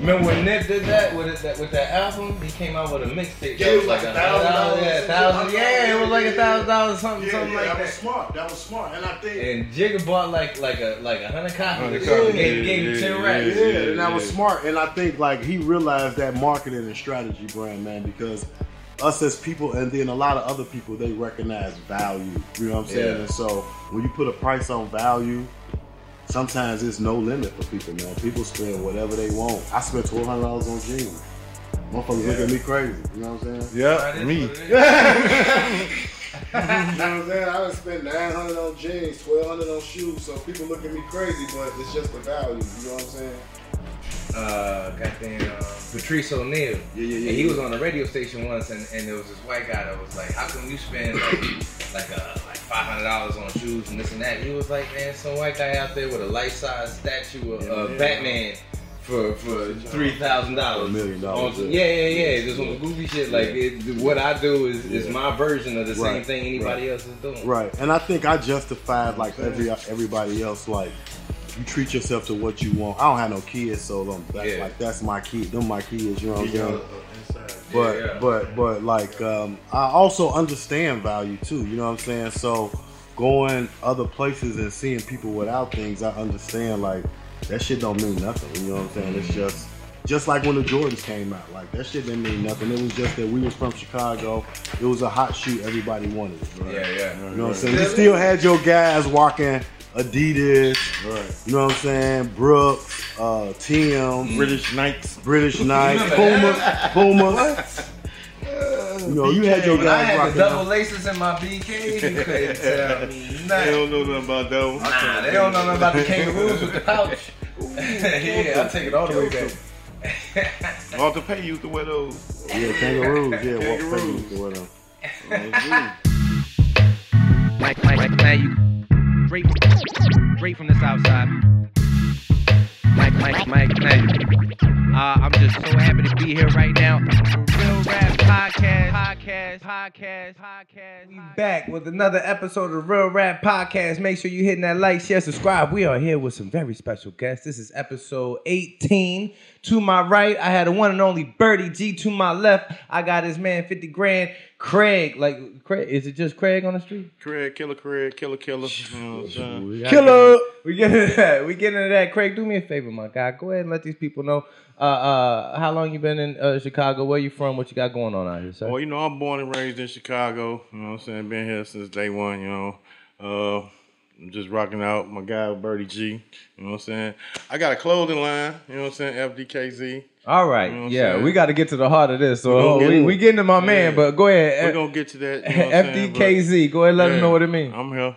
Remember when Nip did that with it, that with that album? He came out with a mixtape. Yeah, it was like a thousand dollars. Yeah, thousand. Yeah, it was like a thousand dollars, something, Yeah, something yeah, like that that. was smart. That was smart, and I think And Jigga bought like like a like a hundred copies. Hundred or Gave, Yeah, gave yeah, ten yeah, racks. Yeah, Yeah, and that was smart. And I think like he realized that marketing and strategy brand, man, because us as people and then a lot of other people they recognize value. You know what I'm saying? Yeah. And so when you put a price on value, sometimes there's no limit for people, man. People spend whatever they want. I spent twelve hundred dollars on jeans. Motherfuckers look at me crazy. You know what I'm saying? Yeah, me. what it is. you know what I'm saying? I done spent nine hundred on jeans, twelve hundred on shoes. So people look at me crazy, but it's just the value. You know what I'm saying? Uh, goddamn uh, Patrice O'Neal. Yeah, yeah, yeah, And he yeah. was on a radio station once, and, and there was this white guy that was like, "How come you spend like like uh, like five hundred dollars on shoes and this and that?" And he was like, "Man, some white guy out there with a life size statue of uh, Yeah. Batman." For, for three thousand dollars, A million dollars, Yeah, yeah, yeah. Just on the goofy shit. Like it, what I do is, is my version of the same thing anybody right. else is doing. Right, and I think I justified like every everybody else. Like you treat yourself to what you want. I don't have no kids, so um, that's Yeah. like that's my kid. Them my kids. You know what I'm saying? But Yeah, yeah. but but like um, I also understand value too. You know what I'm saying? So going other places and seeing people without things, I understand. Like that shit don't mean nothing. You know what I'm saying? It's just. Just like when the Jordans came out, like that shit didn't mean nothing. It was just that we was from Chicago. It was a hot shoe. Everybody wanted it. Right? Yeah, yeah. You know what I'm saying? You still had your guys walking Adidas, right? You know what I'm saying? Brooks, uh, Tim, British Knights. British Knights, Puma, Puma. You know, you had your guys. When I had the double laces in my BK, you couldn't tell me They don't know nothing about that one. Nah, they don't know nothing about the kangaroos with the pouch. yeah, I'll take it all the way back. Walter Pay used to wear those. Yeah, kangaroos. Yeah, Kangaroos. fingers to wear them. Like, like, like, now you straight, straight from the south side. Mike, Mike, Mike, you. Uh, I'm just so happy to be here right now. Real Rap Podcast, Podcast, Podcast, Podcast. We back with another episode of Real Rap Podcast. Make sure you hitting that like, share, subscribe. We are here with some very special guests. This is episode 18. To my right, I had a one and only Birdie G. To my left, I got his man 50 grand, Craig. Like Craig, is it just Craig on the street? Craig, killer, Craig, killer, killer. You know what I'm saying? Killer. We get into that. We get into that. Craig, do me a favor, my guy. Go ahead and let these people know uh, uh, how long you been in uh, Chicago. Where you from? What you got going on out here, sir? Well, you know, I'm born and raised in Chicago. You know what I'm saying? Been here since day one, you know. Uh, I'm just rocking out my guy, Birdie G. You know what I'm saying? I got a clothing line, you know what I'm saying? FDKZ. All right. You know yeah, we got to get to the heart of this. So We we, we getting to my man, Yeah. but go ahead. We're going to get to that. You know saying? FDKZ. Go ahead, let Yeah, know what it means. I'm here.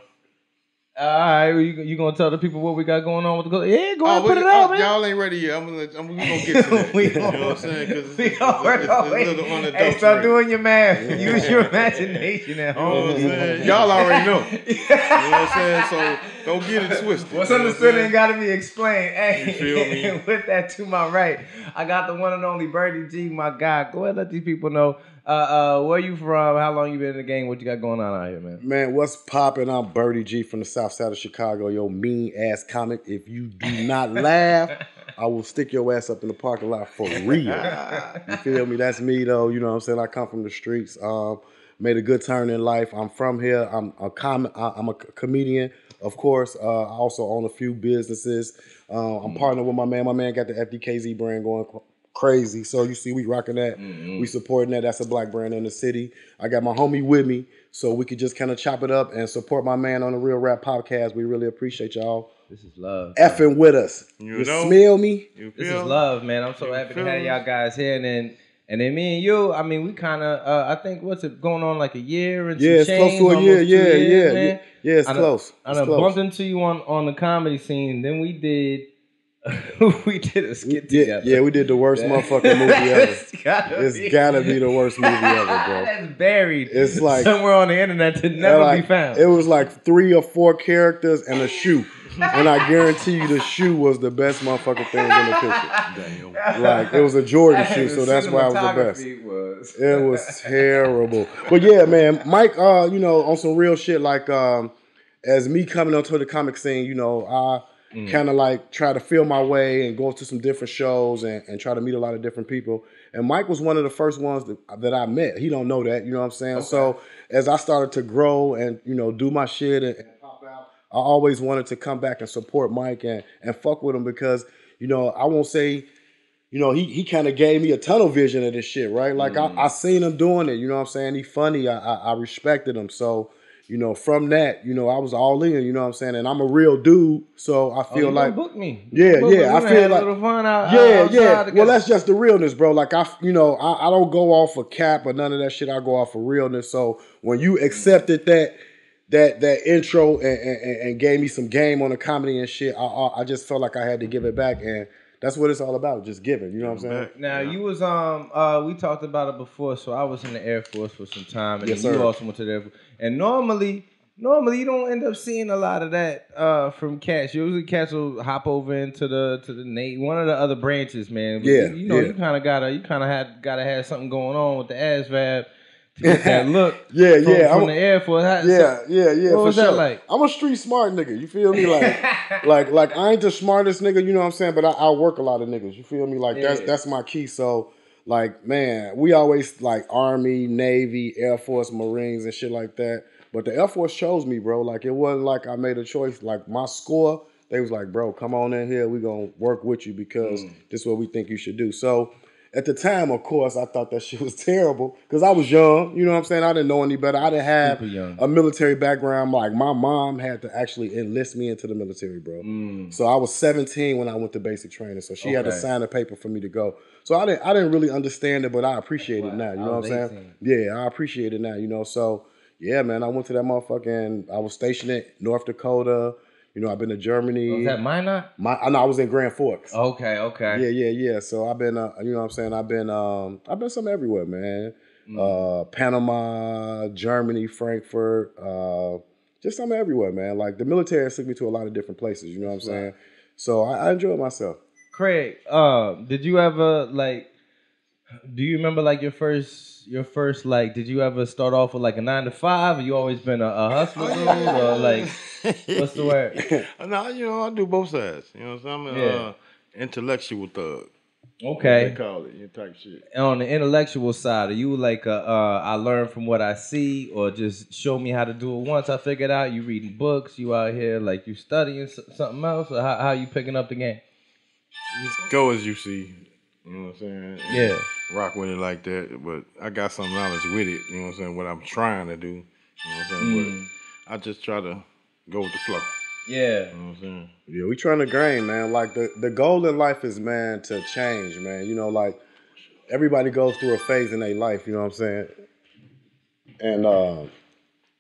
All right, you, you gonna tell the people what we got going on with the go? Yeah, go ahead, oh, we- put it oh, out, oh, man. Y'all ain't ready yet. I'm gonna, I'm, we gonna get to that. We you know what I'm saying? Because it's, We it's, it's, already it's, it's a little Hey, unadulterated. start doing your math. Use your imagination at You know what I'm home. saying? Y'all already know. You know what I'm saying? So don't get it twisted. What's You know what I'm understood ain't got to be explained. Hey, You feel me? with that to my right, I got the one and only Birdie G, my guy. Go ahead, let these people know uh, uh, where you from, how long you been in the game, what you got going on out here, man. Man, what's poppin'? I'm Birdie G from the south side of Chicago. Yo, mean ass comic. If you do not laugh, I will stick your ass up in the parking lot for real. You feel me? That's me though. You know what I'm saying? I come from the streets. Um, made a good turn in life. I'm from here. I'm a com- I- I'm a comedian, of course. Uh, I also own a few businesses. Uh, I'm partnered with my man. My man got the FDKZ brand going crazy. So you see, we rocking that. We supporting that. That's a black brand in the city. I got my homie with me, so we could just kind of chop it up and support my man on the Real Rap Podcast. We really appreciate y'all This is love. effing with us. You You, know? smell me? You This is love, man. I'm so You happy to have y'all guys here, and then and then me and you. I mean, we kind of. Uh, I think what's it going on like a year and Yeah, some it's close to a year. Yeah, years, yeah, man. yeah. Yeah, it's I done- close. I It's done close. bumped into you on on the comedy scene. Then we did. we did a skit Yeah, together. yeah, we did the worst motherfucking movie ever. It's gotta It's be- gotta be the worst movie ever, bro. That's buried. It's like- somewhere on the internet to never like, be found. It was like three or four characters and a shoe. and I guarantee you the shoe was the best motherfucking thing in the picture. Like it was a Jordan shoe, so that's why it was the best. Was- It was terrible. But yeah, man, Mike, uh, you know, on some real shit, like um, as me coming onto the comic scene, you know, I Mm. kind of like try to feel my way and go to some different shows and, and try to meet a lot of different people. And Mike was one of the first ones that, that I met. He don't know that, you know what I'm saying? So as I started to grow and you know do my shit and, and pop out, I always wanted to come back and support Mike and and fuck with him because you know I won't say you know, he he kind of gave me a tunnel vision of this shit, right? Like I, mm. I seen him doing it, you know what I'm saying? He funny, I, I I respected him. So, you know, from that, you know, I was all in, you know what I'm saying? And I'm a real dude, so I Oh, feel you like gonna book me. Yeah, Book me. yeah, I feel had a like- little fun out, yeah, outside yeah. Well, together. that's just the realness, bro. Like I, you know, I, I don't go off of cap or none of that shit. I go off of realness. So when you accepted that that that intro and, and, and gave me some game on the comedy and shit, I, I I just felt like I had to give it back, and that's what it's all about, just giving. You know what I'm saying? Now you was um uh we talked about it before, so I was in the Air Force for some time, and Yes, then you sir. also went to the Air Force. And normally, normally you don't end up seeing a lot of that uh from cats. Usually cats will hop over into the to the Navy, one of the other branches, man. But Yeah, you, you know yeah. you kind of gotta you kind of had gotta have something going on with the ASVAB to get that look. Yeah, from, yeah, From I'm- the Air Force, How- Yeah, yeah, yeah. What for was that sure. like? I'm a street smart nigga. You feel me? Like, like, like I ain't the smartest nigga. You know what I'm saying? But I, I work a lot of niggas. You feel me? Like that's Yeah. that's my key. So, like, man, we always like Army, Navy, Air Force, Marines, and shit like that. But the Air Force chose me, bro. Like it wasn't like I made a choice. Like my score, they was like, bro, come on in here. We gonna work with you because Mm. this is what we think you should do. So. At the time, of course, I thought that shit was terrible because I was young. You know what I'm saying? I didn't know any better. I didn't have a military background. Like my mom had to actually enlist me into the military, bro. Mm. So I was 17 when I went to basic training. So she had to sign a paper for me to go. So I didn't I didn't really understand it, but I appreciate it now. You know what I'm saying? 18. Yeah, I appreciate it now. You know, so yeah, man, I went to that motherfucking. I was stationed in North Dakota. You know, I've been to Germany. Was that Minot? My, I know I was in Grand Forks. Okay, okay. Yeah, yeah, yeah. So I've been, uh, you know what I'm saying? I've been, um, I've been some everywhere, man. Mm. Uh, Panama, Germany, Frankfurt, uh, just some everywhere, man. Like the military took me to a lot of different places. You know what I'm saying? So I, I enjoyed myself. Craig, uh, did you ever like? Do you remember like your first, your first like? Did you ever start off with like a nine to five? Or you always been a, a hustler, dude, or like what's the word? no, you know, I do both sides. You know what I'm saying? An Yeah. uh, intellectual thug. They Okay. call it, you type shit. And on the intellectual side, are you like a, uh, I learn from what I see, or just show me how to do it once I figure it out? You reading books? You out here like you studying something else, or how how you picking up the game? Just go as you see. You know what I'm saying? And Yeah. Rock with it like that. But I got some knowledge with it. You know what I'm saying? What I'm trying to do. You know what I'm saying? Mm. But I just try to go with the flow. Yeah. You know what I'm saying? Yeah, we trying to grain, man. Like the, the goal in life is, man, to change, man. You know, like everybody goes through a phase in their life, you know what I'm saying? And uh,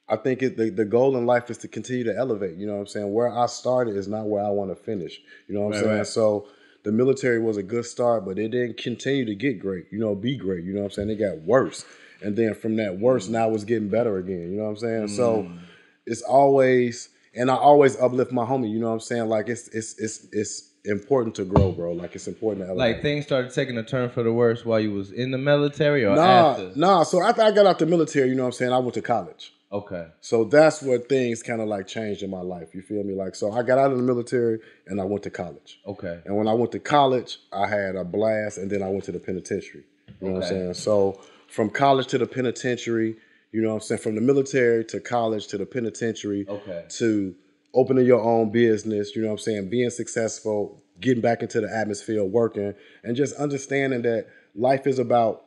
I think it, the, the goal in life is to continue to elevate, you know what I'm saying? Where I started is not where I want to finish, you know what I'm Right, saying? right. So the military was a good start, but it didn't continue to get great, you know, be great, you know what I'm saying? It got worse. And then from that worse, now it's getting better again, you know what I'm saying? So mm. it's always and I always uplift my homie. You know what I'm saying? Like it's it's it's it's important to grow, bro. Like it's important to elevate. Like things started taking a turn for the worse while you was in the military or nah, after. nah. So after I got out the military, you know what I'm saying? I went to college. Okay. So that's where things kind of like changed in my life. You feel me? Like so, I got out of the military and I went to college. Okay. And when I went to college, I had a blast, and then I went to the penitentiary. You know what I'm saying? So from college to the penitentiary, you know what I'm saying? From the military to college to the penitentiary Okay. to opening your own business, you know what I'm saying? Being successful, getting back into the atmosphere, working, and just understanding that life is about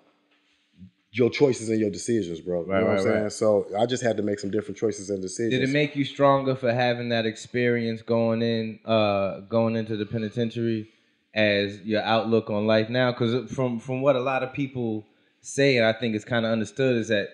your choices and your decisions, bro. Right, you know what right, I'm saying? right. So I just had to make some different choices and decisions. Did it make you stronger for having that experience going in, uh, going into the penitentiary, as your outlook on life now? Because from from what a lot of people say, and I think it's kind of understood, is that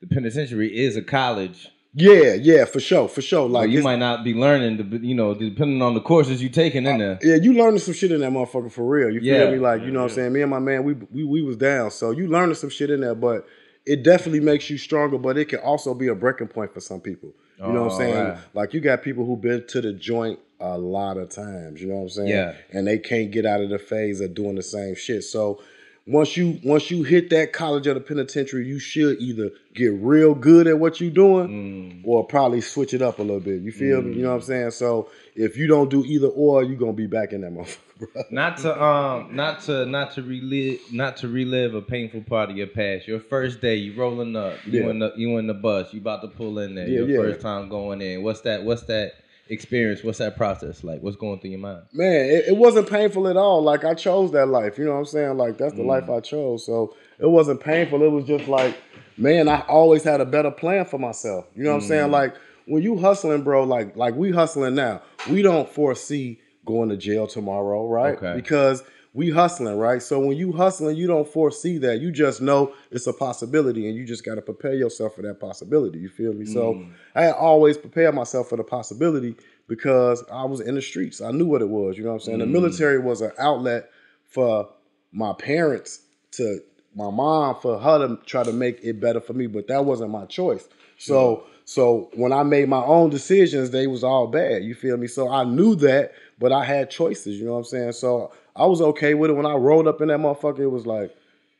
the penitentiary is a college. Yeah, yeah, for sure, for sure. Like Like you might not be learning, to, you know, depending on the courses you taking in there. Yeah, you learning some shit in that motherfucker for real. You feel Yeah. me? Like, you know what I'm saying? Me and my man, we, we we was down. So you learning some shit in there, but it definitely makes you stronger, but it can also be a breaking point for some people. You know what I'm Oh, saying? right. Like you got people who've been to the joint a lot of times, you know what I'm saying? Yeah. And they can't get out of the phase of doing the same shit. So once you once you hit that college or the penitentiary, you should either get real good at what you're doing or probably switch it up a little bit. You feel me? You know what I'm saying? So if you don't do either or, you're gonna be back in that motherfucker, bro. Not to um, not to not to relive, not to relive a painful part of your past. Your first day, you rolling up, you Yeah. in the you in the bus, you about to pull in there. Yeah, your yeah. first time going in. What's that? What's that experience? What's that process like? What's going through your mind? Man, it, it wasn't painful at all. Like I chose that life. You know what I'm saying? Like that's the Mm. life I chose. So it wasn't painful. It was just like, man, I always had a better plan for myself. You know what I'm saying? Mm. Like when you hustling, bro, like like we hustling now, we don't foresee going to jail tomorrow, right? Okay. Because we hustling, right? So when you hustling, you don't foresee that. You just know it's a possibility and you just got to prepare yourself for that possibility. You feel me? So Mm. I had always prepared myself for the possibility because I was in the streets. I knew what it was. You know what I'm saying? The military was an outlet for my parents to, my mom, for her to try to make it better for me, but that wasn't my choice. So, so when I made my own decisions, they was all bad. You feel me? So I knew that, but I had choices. You know what I'm saying? So I was okay with it. When I rolled up in that motherfucker, it was like,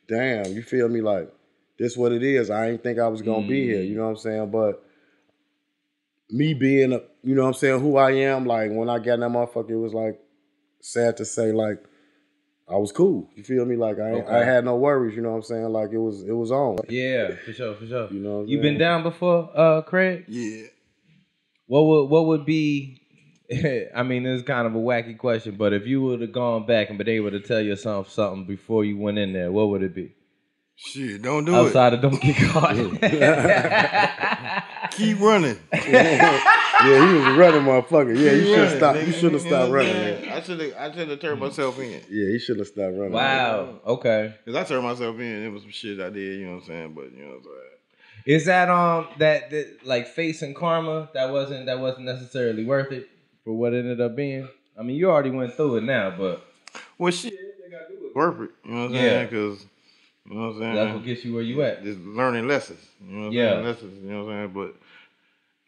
damn, you feel me? Like this what it is. I ain't think I was gonna be here. You know what I'm saying? But me being a, you know what I'm saying, who I am, like when I got in that motherfucker, it was like sad to say, like I was cool. You feel me? Like I ain't- I had no worries. You know what I'm saying? Like it was it was on. Yeah, for sure, for sure. You know what I'm you been down before, uh, Craig? Yeah. What would what would be? I mean, it's kind of a wacky question, but if you would have gone back and been able to tell yourself something before you went in there, what would it be? Shit, don't do it. Outside of don't get caught. Keep running. yeah, he was running motherfucker. Yeah, you should have stopped. nigga. You should have stopped running. Man. I should have. I should have turned myself in. Yeah, he should have stopped running. wow. Okay. Cause I turned myself in. It was some shit I did. You know what I'm saying? But you know what I'm saying. Is that um that, that like facing karma that wasn't that wasn't necessarily worth it for what ended up being? I mean, you already went through it now, but Well, shit, they gotta do it. Worth it. You know what I'm Yeah. saying? Cause you know what I'm saying. that's what gets you where you at. just learning lessons. You know what I'm Yeah. saying? Lessons. You know what I'm saying? But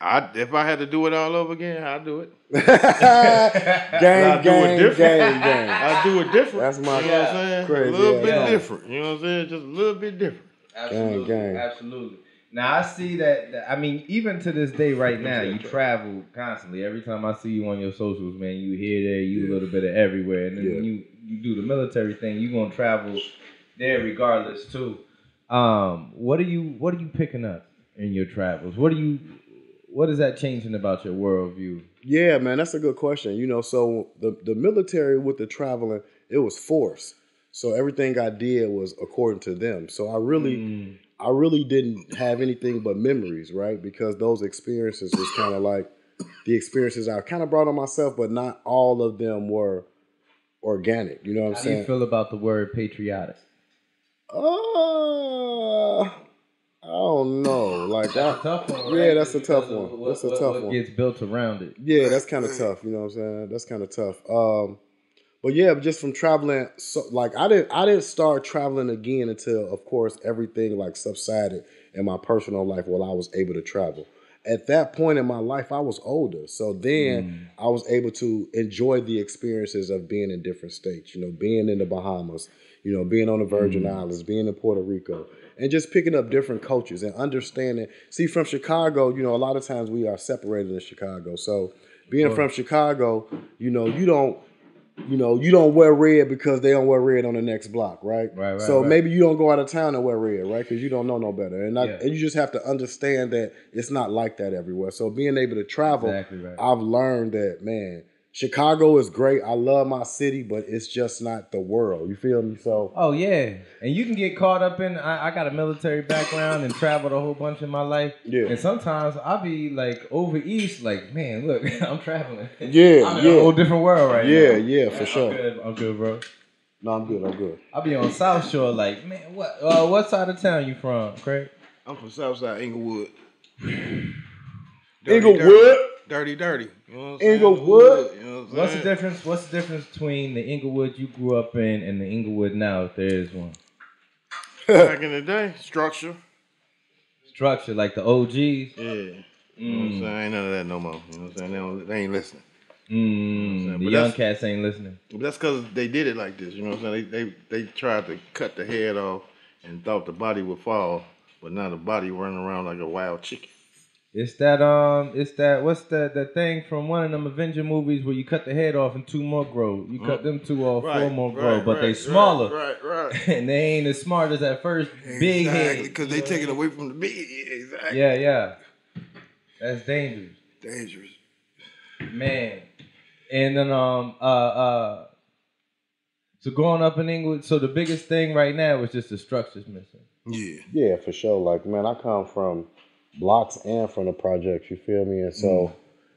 I, if I had to do it all over again, I'd do it. gang, I'd do it gang, different. gang, gang. I'd do it different. That's my- You know what I'm saying? Crazy a little ass bit man. different. You know what I'm saying? Just a little bit different. Absolutely, gang. absolutely. Now I see that, that- I mean, even to this day, right now, you travel constantly. Every time I see you on your socials, man, you here, there, you a little bit of everywhere. And then when you you do the military thing, you gonna travel there regardless too. Um, what are you What are you picking up in your travels? What are you What is that changing about your worldview? Yeah, man, that's a good question. You know, so the the military with the traveling, it was forced. So everything I did was according to them. So I really, Mm, I really didn't have anything but memories, right? Because those experiences was kind of like the experiences I kind of brought on myself, but not all of them were organic. You know what I'm how do you saying? feel about the word patriotic? Uh, I don't know. Like That's I, tough one. yeah, right? that's a tough one. what- That's a what- tough what one. Gets built around it. Yeah, that's kind of tough. You know what I'm saying? That's kind of tough. Um, but yeah, just from traveling, so like I didn't, I didn't start traveling again until, of course, everything like subsided in my personal life while I was able to travel. At that point in my life, I was older, so then mm. I was able to enjoy the experiences of being in different states. You know, being in the Bahamas, you know, being on the Virgin mm. Islands, being in Puerto Rico, and just picking up different cultures and understanding. See, from Chicago, you know, a lot of times we are separated in Chicago. So being from Chicago, you know, you don't, you know, you don't wear red because they don't wear red on the next block, right? Right, right, So right. maybe you don't go out of town and wear red, right? Because you don't know no better, and, I, Yeah. and you just have to understand that it's not like that everywhere. So being able to travel, Exactly right. I've learned that man, Chicago is great. I love my city, but it's just not the world. You feel me? So Oh yeah, and you can get caught up in. I, I got a military background and traveled a whole bunch in my life. Yeah. And sometimes I'll be like over east, like man, look, I'm traveling. Yeah, I'm in yeah. a whole different world right Yeah, now. yeah, yeah, for I'm sure. Good, I'm good, bro. no, I'm good. I'm good. I'll be on South Shore, like man, what? Uh, what side of town you from, Craig? I'm from Southside Englewood. Englewood? Dirty, dirty. You know what I'm saying? Englewood? You know what What's the difference? What's the difference between the Englewood you grew up in and the Englewood now, if there is one? Back in the day, structure. Structure, like the OGs. Yeah. You know what I'm saying? Ain't none of that no more. You know what I'm saying? They, don't, they ain't listening. Mm, But the young cats ain't listening. But that's because they did it like this. You know what I'm saying? They, they they tried to cut the head off and thought the body would fall, but now the body running around like a wild chicken. It's that um, it's that what's that that thing from one of them Avenger movies where you cut the head off and two more grow. You cut them two off, four more grow, but they smaller Right, right. right. and they ain't as smart as that first big head. because they take it away from the big. Exactly. Yeah, yeah, that's dangerous. Dangerous. Man. And then um uh uh so growing up in England, so the biggest thing right now is just the structures missing. Yeah. Yeah, for sure. Like, man, I come from blocks and from the projects. You feel me? And so Mm.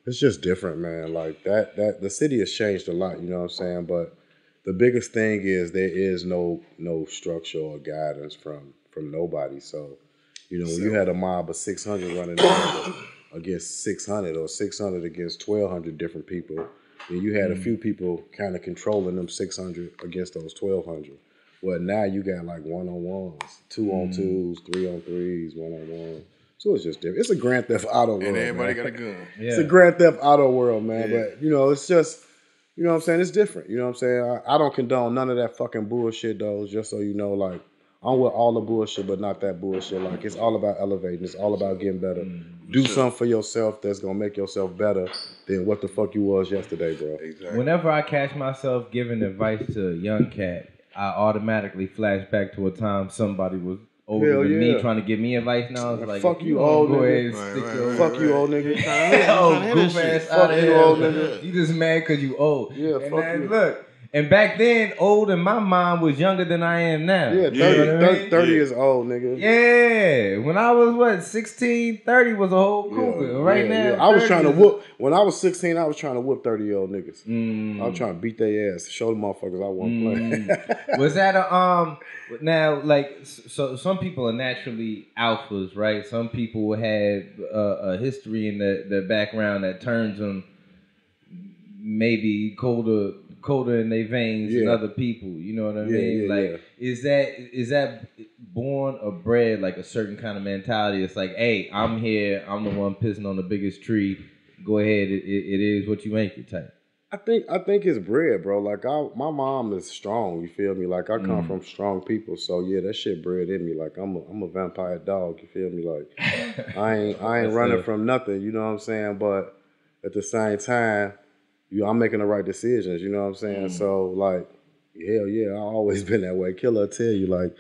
it's just different, man. Like that. That the city has changed a lot. You know what I'm saying? But the biggest thing is there is no no structure or guidance from from nobody. So, you know, when you had a mob of 600 running against 600 or 600 against 1,200 different people, And you had a few people kind of controlling them 600 against those 1,200. Well, now you got like one on ones, two on twos, three on threes, one on one. So it's just different. It's a Grand Theft Auto world. And everybody man. got a gun. Yeah. It's a Grand Theft Auto world, man. Yeah. But you know, it's just, you know what I'm saying? It's different. You know what I'm saying? I, I don't condone none of that fucking bullshit, though. Just so you know, like I'm with all the bullshit, but not that bullshit. Like it's all about elevating. It's all about getting better. Mm. Do something for yourself that's gonna make yourself better than what the fuck you was yesterday, bro. Exactly. Whenever I catch myself giving advice to a young cat, I automatically flash back to a time somebody was older Hell than me trying to give me advice. Now it's Man, like, fuck you, old go nigga. Right, right, right, Fuck you, old nigga. oh, Trying goof ass out Fuck of you, here. old nigga. You just mad because you old. Yeah, and fuck then, you. Look, and back then, old in my mind was younger than I am now. Yeah, 30, Yeah. 30, 30 Yeah. years old, nigga. Yeah, when I was what 16, 30 was a whole cougar. right yeah, now, yeah. I was trying to whoop when I was 16. I was trying to whoop 30 year old niggas. Mm. I was trying to beat their ass, show the motherfuckers I wasn't Mm. playing. was that a um now like so some people are naturally alphas right some people have a, a history in the, the background that turns them maybe colder colder in their veins than other people you know what i Yeah, mean yeah, like yeah. is that is that born or bred like a certain kind of mentality it's like hey i'm here i'm the one pissing on the biggest tree go ahead it, it, it is what you make it type I think I think it's bred, bro. Like I, my mom is strong. You feel me? Like I come Mm. from strong people, so yeah, that shit bred in me. Like I'm a I'm a vampire dog. You feel me? Like I ain't I ain't running good. from nothing. You know what I'm saying? But at the same time, you I'm making the right decisions. You know what I'm saying? Mm. So like, hell yeah, I always been that way. Killa will tell you like.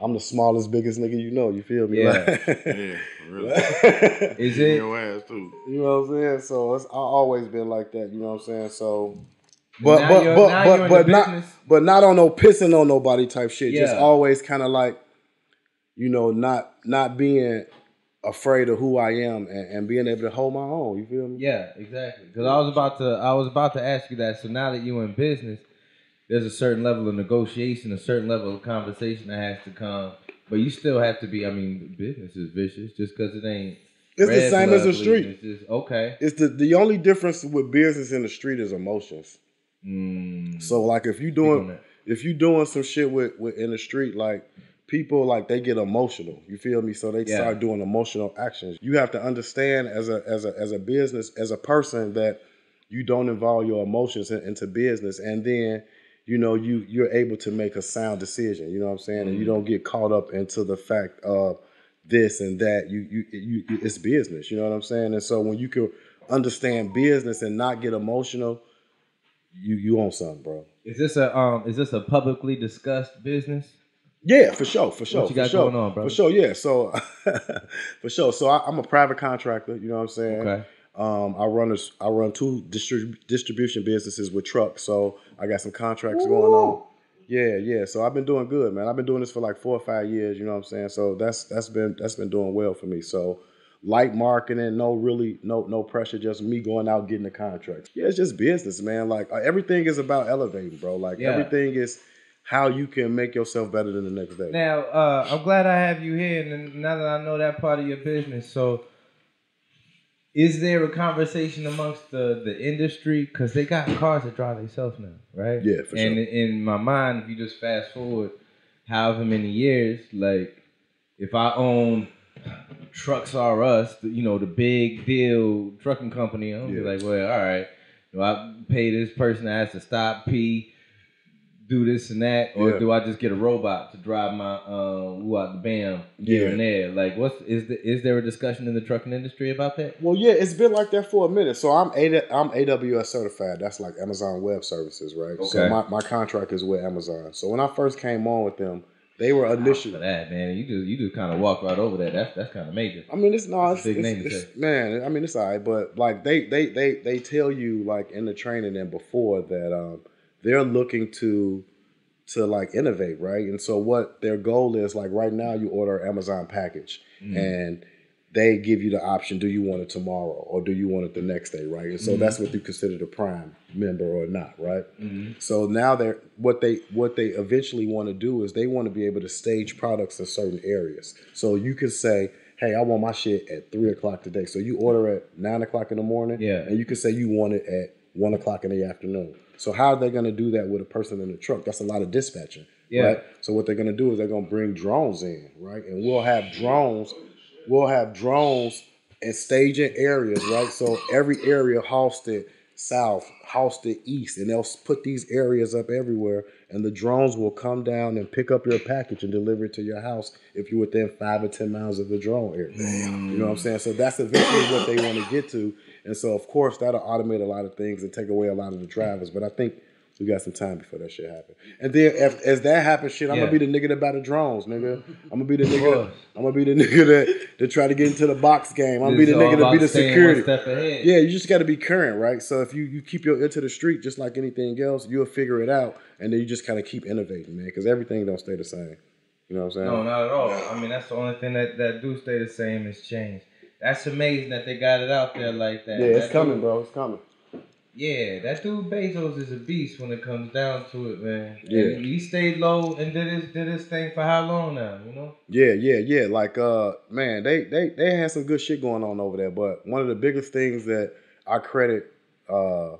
I'm the smallest, biggest nigga you know. You feel me? Yeah. Like- Yeah, really. is it your ass too. You know what I'm saying? So it's I always been like that. You know what I'm saying? So, But but but but but, in but the not business. but not on no pissing on nobody type shit. Just always kind of like, you know, not not being afraid of who I am and, and being able to hold my own. You feel me? Yeah, exactly. Because I was about to, I was about to ask you that. So now that you're in business, there's a certain level of negotiation, a certain level of conversation that has to come. But you still have to be. I mean, business is vicious just because it ain't. It's the same as the street. It's just okay. It's the the only difference with business in the street is emotions. Mm, So like if you doing if you doing some shit with, with in the street, like people like they get emotional. You feel me? So they Yeah. start doing emotional actions. You have to understand as a as a as a business as a person that you don't involve your emotions in- into business, and then you know you you're able to make a sound decision. You know what I'm saying? And you don't get caught up into the fact of this and that. You you you it's business. You know what I'm saying? And so when you can understand business and not get emotional, you you own something, bro. Is this a um? Is this a publicly discussed business? Yeah, for sure, for sure, you for got sure, going on, brother? for sure. Yeah, so for sure. So I, I'm a private contractor. You know what I'm saying? Okay. Um, I run a, I run two distrib- distribution businesses with trucks. So I got some contracts going on. Yeah, yeah. So I've been doing good, man. I've been doing this for like four or five years. You know what I'm saying? So that's that's been that's been doing well for me. So light marketing, no really no no pressure, just me going out getting the contracts. Yeah, it's just business, man. Like uh, everything is about elevating, bro. Like Yeah. everything is how you can make yourself better than the next day. Now, uh, I'm glad I have you here, and now that I know that part of your business, so is there a conversation amongst the the industry because they got cars that drive themselves now, right? Yeah, for and sure. And in my mind, if you just fast forward however many years, like if I own Trucks R Us, you know, the big deal trucking company, I'll be like, well, all right. Do I pay this person that has to stop, pee, do this and that, or Yeah. do I just get a robot to drive my uh, woo out the bam here Yeah. and there? Like, what's is the, is there a discussion in the trucking industry about that? Well, yeah, it's been like that for a minute. So I'm A- I'm AWS certified. That's like Amazon Web Services, right? Okay. So my, my contract is with Amazon. So when I first came on with them, they were initially For that, man, you just you just kind of walk right over that. That's that's kind of major. I mean, it's not it's, big it's- name it's- say. man. I mean, it's alright, but like they they they they tell you like in the training and before that um, they're looking to to like innovate, right? And so what their goal is like right now, you order an Amazon package Mm-hmm. and they give you the option: do you want it tomorrow or do you want it the next day, right? And so Mm-hmm. that's what you consider the Prime member or not, right? Mhm. So now they're what they what they eventually want to do is they want to be able to stage products in certain areas. So you can say, "Hey, I want my shit at three o'clock today." So you order at nine o'clock in the morning, Yeah. and you can say you want it at one o'clock in the afternoon. So how are they going to do that with a person in the truck? That's a lot of dispatching, Yeah. right? So what they're going to do is they're going to bring drones in, right? And we'll have drones. We'll have drones in staging areas, right? So every area hosted south, hosted east, and they'll put these areas up everywhere. And the drones will come down and pick up your package and deliver it to your house if you're within five or ten miles of the drone area. You know what I'm saying? So that's eventually what they want to get to. And so of course that'll automate a lot of things and take away a lot of the drivers. But I think we got some time before that shit happen. And then if, as that happens, shit, I'm Yeah. gonna be the nigga that buy the drones, nigga. I'm gonna be the nigga. I'm gonna be the nigga that that try to get into the box game. I'm gonna be the nigga to be the security. One step ahead. Yeah, you just got to be current, right? So if you you keep your ear to the street, just like anything else, you'll figure it out, and then you just kind of keep innovating, man, because everything don't stay the same. You know what I'm saying? No, not at all. I mean, that's the only thing that, that do stay the same is change. That's amazing that they got it out there like that. yeah, it's That coming, dude- bro. It's coming. Yeah, that dude Bezos is a beast when it comes down to it, man. Yeah. And he stayed low and did his did his thing for how long now? You know. Yeah, yeah, yeah. Like, uh, man, they they they had some good shit going on over there. But one of the biggest things that I credit uh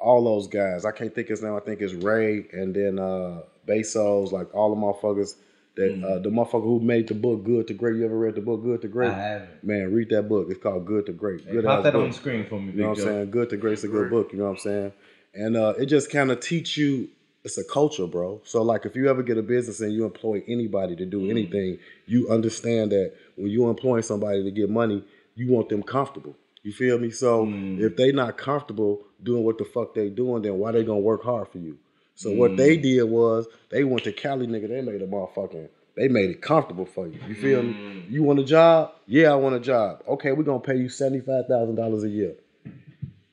all those guys, I can't think his name. I think it's Ray, and then uh Bezos, like all the motherfuckers that uh the motherfucker who made the book Good to Great. You ever read the book Good to Great? I haven't. Man, read that book. It's called Good to Great. Hey, Good pop that book. on the screen for me, You know what I'm saying? Good to Great's a good book. You know what I'm saying? And uh, it just kind of teach you. It's a culture, bro. So like, if you ever get a business and you employ anybody to Mm. do anything, you understand that when you employing somebody to get money, you want them comfortable. You feel me? So Mm. if they not comfortable doing what the fuck they doing, then why they gonna work hard for you? So what they Mm. did was they went to Cali, nigga. They made a motherfucking. They made it comfortable for you. You feel Mm. me? You want a job? Yeah, I want a job. Okay, we're gonna pay you seventy five thousand dollars a year.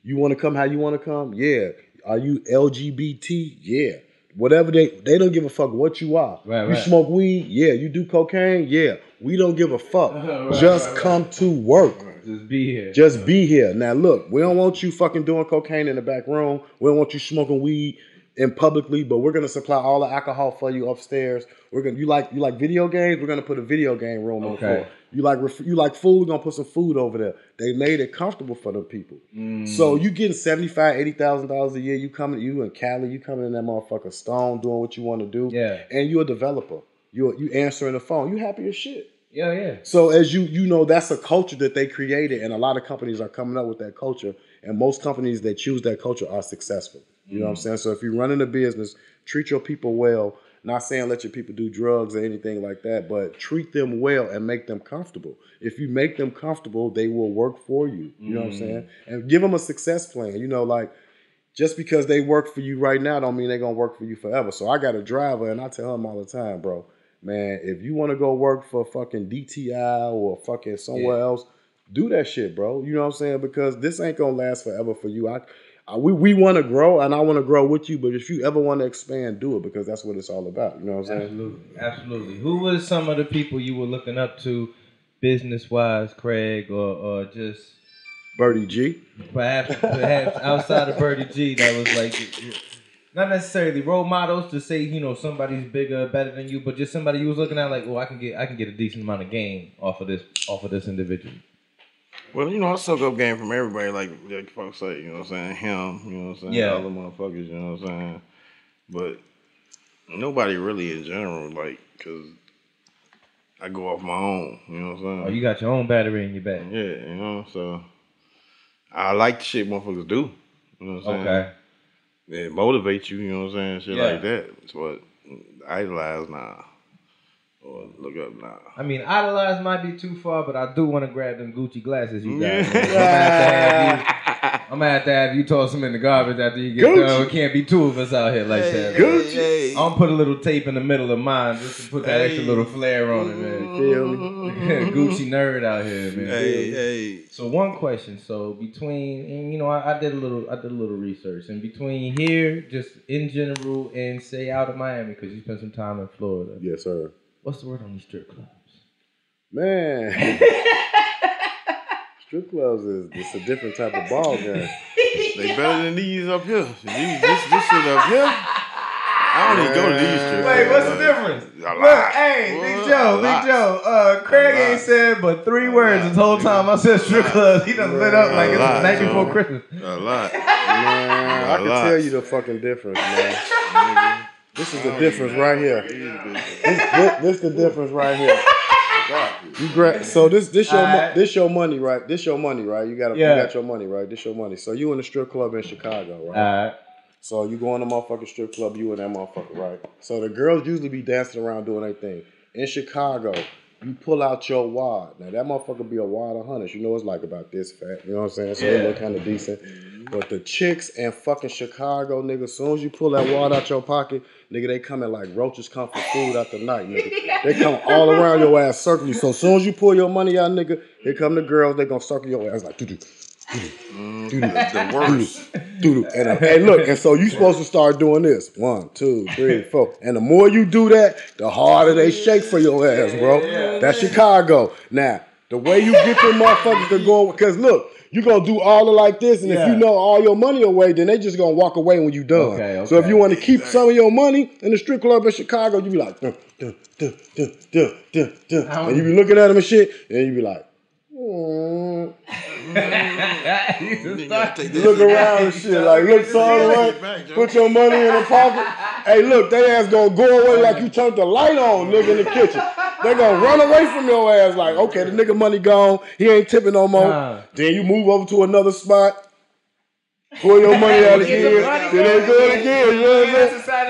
You want to come how you want to come? Yeah. Are you LGBT? Yeah. Whatever they they don't give a fuck what you are. Right, you right. smoke weed? Yeah. You do cocaine? Yeah. We don't give a fuck. Right, Just come to work. Just be here. Just be here. Now look, we don't want you fucking doing cocaine in the back room. We don't want you smoking weed in publicly, but we're gonna supply all the alcohol for you upstairs. We're gonna you like you like video games. We're gonna put a video game room on the Okay. floor. You like ref- you like food. We're gonna put some food over there. They made it comfortable for the people. Mm. So you getting seventy five, eighty thousand dollars a year. You coming, you in Cali. You coming in that motherfucker stone, doing what you want to do. Yeah. And you're a developer. You you answering the phone. You happy as shit. Yeah, yeah. So as you you know, that's a culture that they created, and a lot of companies are coming up with that culture. And most companies that choose that culture are successful. You know what I'm mm. saying? So if you're running a business, treat your people well. Not saying let your people do drugs or anything like that, but treat them well and make them comfortable. If you make them comfortable, they will work for you. You know what I'm saying? Mm. And give them a success plan. You know, like just because they work for you right now don't mean they're gonna work for you forever. So I got a driver and I tell him all the time, bro, man, if you want to go work for fucking DTI or fucking somewhere Yeah. else, do that shit, bro. You know what I'm saying? Because this ain't gonna last forever for you. I Uh, we, we want to grow and I want to grow with you, but if you ever want to expand, do it because that's what it's all about. You know what I'm saying? Absolutely, absolutely. Who was some of the people you were looking up to, business wise, Craig, or or just Birdie G. perhaps perhaps outside of Birdie G that was like not necessarily role models to say you know somebody's bigger, better than you, but just somebody you was looking at like, oh, I can get I can get a decent amount of gain off of this off of this individual. Well, you know, I soak up game from everybody, like like folks say, you know what I'm saying? Him, you know what I'm saying? Yeah. All the motherfuckers, you know what I'm saying? But nobody really in general, like, because I go off my own, you know what I'm saying? Oh, you got your own battery in your back. Yeah, you know, so I like the shit motherfuckers do. You know what I'm saying? Okay. It motivates you, you know what I'm saying? Shit Yeah. like that. So what idolize nah. Or look up now. I mean, idolize might be too far, but I do want to grab them Gucci glasses you got. I'm, gonna have to have you, gonna have you toss them in the garbage after you get Gucci. done. It can't be two of us out here like that. Gucci. I'm gonna put a little tape in the middle of mine just to put that extra little flair on it, man. Feel me? Gucci nerd out here, man. Hey, hey. So one question. So between, and you know, I, I did a little, I did a little research, and between here, just in general, and say out of Miami, because you spent some time in Florida. Yes, sir. What's the word on these strip clubs? Man. Strip clubs is it's a different type of ball game. They better than these up here. These, this, this shit up here. I don't even go to these strip Wait, what's the difference? A Look, lot. hey, What? Big Joe, A. Big Joe. Uh, Craig ain't said but three A words lot, this whole time I said strip clubs. He done lit up like A it's the night before Christmas. A lot. Man, I A can lot. tell you the fucking difference, man. This is the difference right here. This, this, this the difference right here. You gra- so this this your mo- this your money right? This your money right? You got Yeah. you got your money right? This your money. So you in the strip club in Chicago, right? Alright. So you go in the motherfucking strip club, you and that motherfucker, right? So the girls usually be dancing around doing their thing. In Chicago, you pull out your wad. Now that motherfucker be a wad of hundreds. You know it's like about this fat. You know what I'm saying? So Yeah. they look kind of decent. Mm-hmm. But the chicks in fucking Chicago, nigga, as soon as you pull that wad out your pocket, nigga, they coming like roaches come for food out the night, nigga. They come all around your ass, circle you. So as soon as you pull your money out, nigga, here come the girls. They gonna circle your ass like doo The worst. And, uh, hey, look, and so you supposed to start doing this. One, two, three, four. And the more you do that, the harder they shake for your ass, bro. That's Chicago. Now, the way you get them motherfuckers to go, because look, you're gonna do all of like this, and if you know all your money away, then they just gonna walk away when you done. Okay, So if you want to keep some of your money in the strip club in Chicago, you be like, dun, dun, dun, dun, dun, dun. How- and you be looking at them and shit, and you be like, mm. You just start- Take You look around and shit, like look sorry, right? Put your money in the pocket. Hey, look, they ass gonna go away like you turned the light on, nigga, in the kitchen. They gonna run away from your ass, like, okay, the nigga money gone, he ain't tipping no more. Nah. Then you move over to another spot, pull your money out again, then they do it again. You know what I'm saying? inside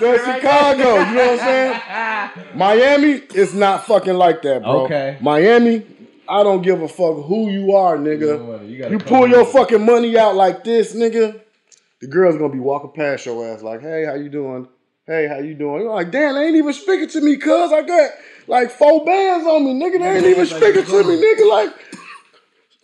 That's right Chicago, you know what I'm saying? Miami is not fucking like that, bro. Okay. Miami, I don't give a fuck who you are, nigga. know you You pull your fucking money out like this, nigga. The girl's gonna be walking past your ass like, "Hey, how you doing? Hey, how you doing?" You're like, "Damn, they ain't even speaking to me, cuz I got like four bands on me, nigga. They ain't even speaking to me, nigga. Like,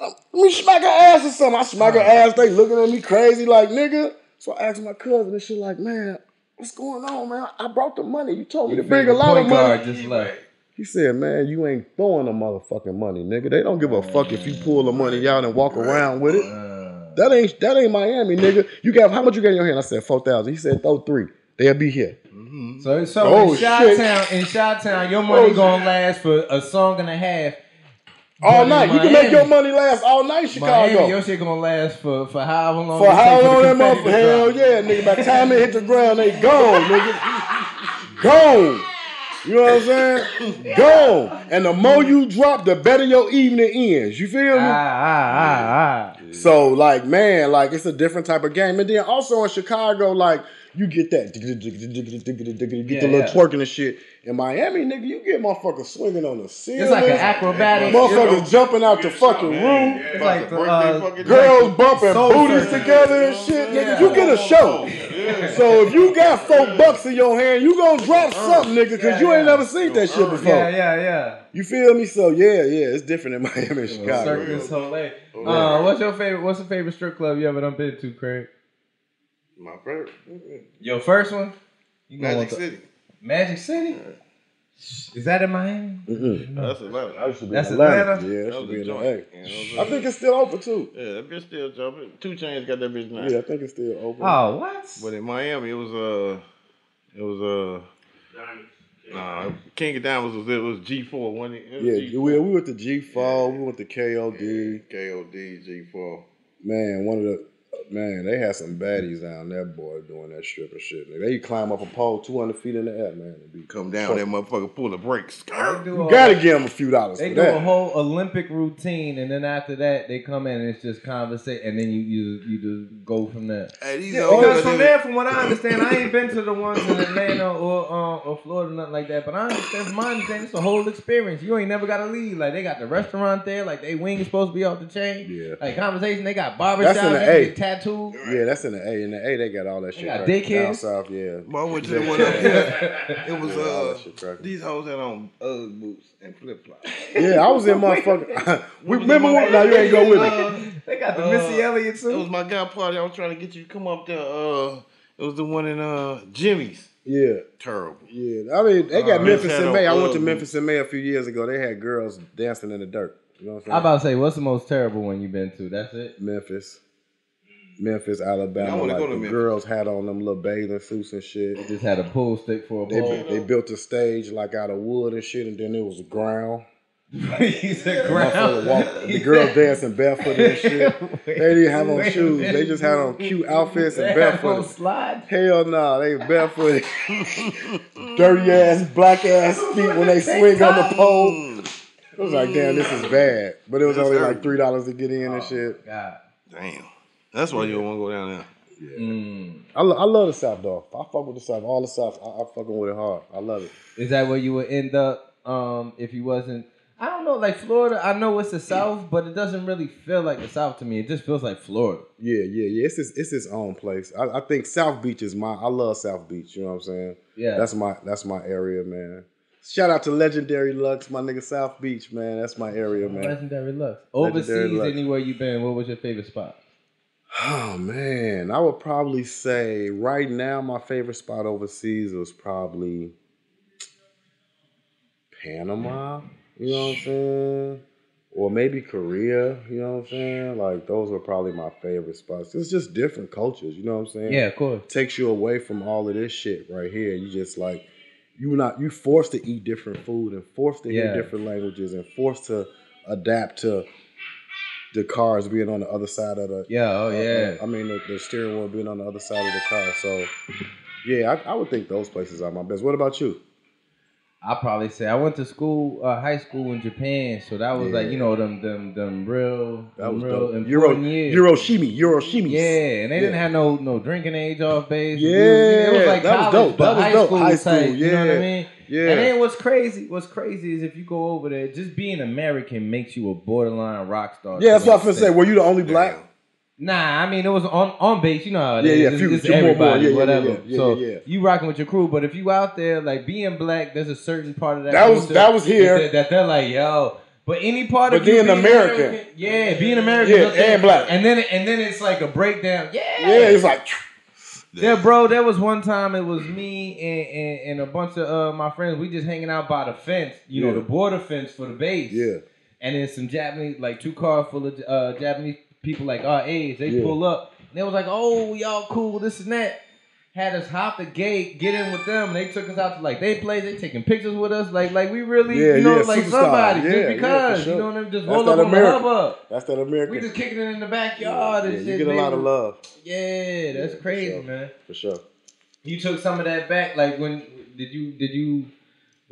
um, let me smack her ass or something. I smack her ass. They looking at me crazy, like, nigga. So I asked my cousin and shit, like, man, what's going on, man? I brought the money. You told me to bring a lot of money. just left. He said, man, you ain't throwing the motherfucking money, nigga. They don't give a fuck if you pull the money out and walk around with it. That ain't that ain't Miami, nigga. You got how much you got in your hand? I said four thousand. He said throw three. They'll be here. Mm-hmm. So, so Oh, in shit. Shot Town, in Shot Town, your oh, money Oh, gonna last for a song and a half. All But in night. You can make your money last all night, Chicago. Miami, your shit gonna last for for however long. For it take how the long that confetti motherfucker? to Hell yeah, nigga. By the time they hit the ground, they gone, nigga. Gone. You know what I'm saying? Gone. And the more you drop, the better your evening ends. You feel me? Ah ah ah ah. So like man, like it's a different type of game. And then also in Chicago, like you get that get the little yeah. twerking and shit. In Miami, nigga, you get motherfuckers swinging on the ceiling. It's like an acrobatic. Motherfuckers jumping out the fucking room. It's like the, uh, Girls bumping Soul booties together and shit, nigga. You get a show. So if you got four bucks in your hand, you gonna drop something, nigga, because you ain't never seen that shit before. Yeah yeah yeah. You feel me? So yeah, yeah, it's different in Miami and Chicago. Circus Soleil. Uh, what's your favorite? What's the favorite strip club you ever done been to, Craig? My favorite. Your first one? You gonna Magic the- City. Magic City. Is that in Miami? Mm-mm. That's Atlanta. I used to be That's in Atlanta. Atlanta? Yeah, that That should be in joint. LA. You know what I'm saying? I think it's still open too. Yeah, that bitch still jumping. 2 Chainz got that bitch now. Yeah, I think it's still open. Oh what? But in Miami, it was uh, it was uh, nah, King of Diamonds was it was G four one. It yeah, G4. we, we went to G4, we went to KOD. KOD G four. Man, one of the Man, they had some baddies down there, boy, doing that stripper shit. They climb up a pole 200 feet in the air, man. and be- Come down, that motherfucker pull the brakes. They You gotta give them a few dollars They for do that. a whole Olympic routine, and then after that, they come in and it's just conversation, and then you you you just go from there. Hey, these Yeah, because from there, from what I understand, I ain't been to the ones in Atlanta or uh, or Florida, nothing like that. But I understand from my understanding, it's a whole experience. You ain't never got to leave. Like they got the restaurant there, like they wing is supposed to be off the chain. Yeah. Like conversation, they got That's in barbershops, the A. get tattooed. Yeah, that's in the A. In the A, they got all that shit. got cracking. daycares? Down south, yeah. Boy, I went to the one up here. It was Yeah, uh, that shit cracking. these hoes had on Ugg boots and flip flops. Yeah, I was in motherfucker. we remember that when? Now you ain't go with me. They got the Uh, Missy Elliott too. It was my guy party. I was trying to get you to come up there. Uh, it was the one in uh Jimmy's. Yeah, Terrible. yeah. I mean, they got Uh, Memphis in May. I went to Memphis in May a few years ago. They had girls dancing in the dirt. You know what I'm saying? I about to say, what's the most terrible one you've been to? That's it. Memphis. Memphis, I Alabama. wanna Like go to the Memphis. girls had on them little bathing suits and shit. They just had a pool stick for a They, pole. they built a stage like out of wood and shit, and then it was a ground. he said Motherfucker ground. walk- the girls dancing barefoot and shit. They didn't have on Wait shoes. minute. They just had on cute outfits and They had on barefoot. slide. Hell no, they barefoot. Dirty ass, black ass feet when they swing on the pole. It was like, damn, this is bad. But it was That's only terrible. like three dollars to get in and oh, shit. God. Damn. That's why you don't want to go down there. Mm. I, lo- I love the South though. I fuck with the South. All the South. I, I fucking with it hard. I love it. Is that where you would end up um, if you wasn't? I don't know. Like Florida, I know it's the South, but it doesn't really feel like the South to me. It just feels like Florida. Yeah, yeah, yeah. It's its, it's its own place. I, I think South Beach is my. I love South Beach. You know what I'm saying? Yeah. That's my that's my area, man. Shout out to Legendary Lux, my nigga South Beach, man. That's my area, man. Legendary Lux. Legendary Overseas, Lux. anywhere you been, what was your favorite spot? Oh man, I would probably say right now my favorite spot overseas was probably Panama. Mm. You know what I'm saying? Or maybe Korea. You know what I'm saying? Like those were probably my favorite spots. It's just different cultures. You know what I'm saying? Yeah, of course. takes you away from all of this shit right here. You just like you not you forced to eat different food and forced to Yeah. hear different languages and forced to adapt to the cars being on the other side of the Yeah. Oh uh, yeah. I mean the, the steering wheel being on the other side of the car. So yeah, I, I would think those places are my best. What about you? I probably say I went to school, uh, high school in Japan, so that was like you know them them them real That them was real dope. Euro years. Euroshimi, Euroshimi. Yeah, and they didn't have no no drinking age off base. Yeah, it was like that was dope. but That was high dope. school, High type, school, You know what I mean? Yeah. And then what's crazy? What's crazy is if you go over there, just being American makes you a borderline rock star. Yeah, that's what I was gonna say. Were you the only black? Nah, I mean it was on on base. You know how it Yeah, is. yeah, It's, few more, more. everybody, Yeah, yeah, whatever. yeah, yeah, so yeah, yeah. you rocking with your crew, but if you out there like being black, there's a certain part of that. That was- that was here. that, that they're like, yo. But any part But of being being American. yeah, being American, Yeah, and black. and then and then it's like a breakdown. Yeah, Yeah, it's like yeah, bro. There was one time it was me and, and, and a bunch of uh, my friends. We just hanging out by the fence, you know, the border fence for the base. Yeah. And then some Japanese, like two cars full of uh, Japanese people, like oh, our age. They Yeah. pull up. And they was like, "Oh, y'all cool, this and that." Had us hop the gate, get in with them. And they took us out to like they place. They taking pictures with us, like like we really, Yeah, you know, yeah, like superstar. somebody just because sure. you know what I mean. Just That's roll up on the American. hubbub. That's that American. We just kicking it in the backyard and shit. you get a lot of love Yeah, that's Yeah, for crazy, sure. man. for sure. You took some of that back, like when did you did you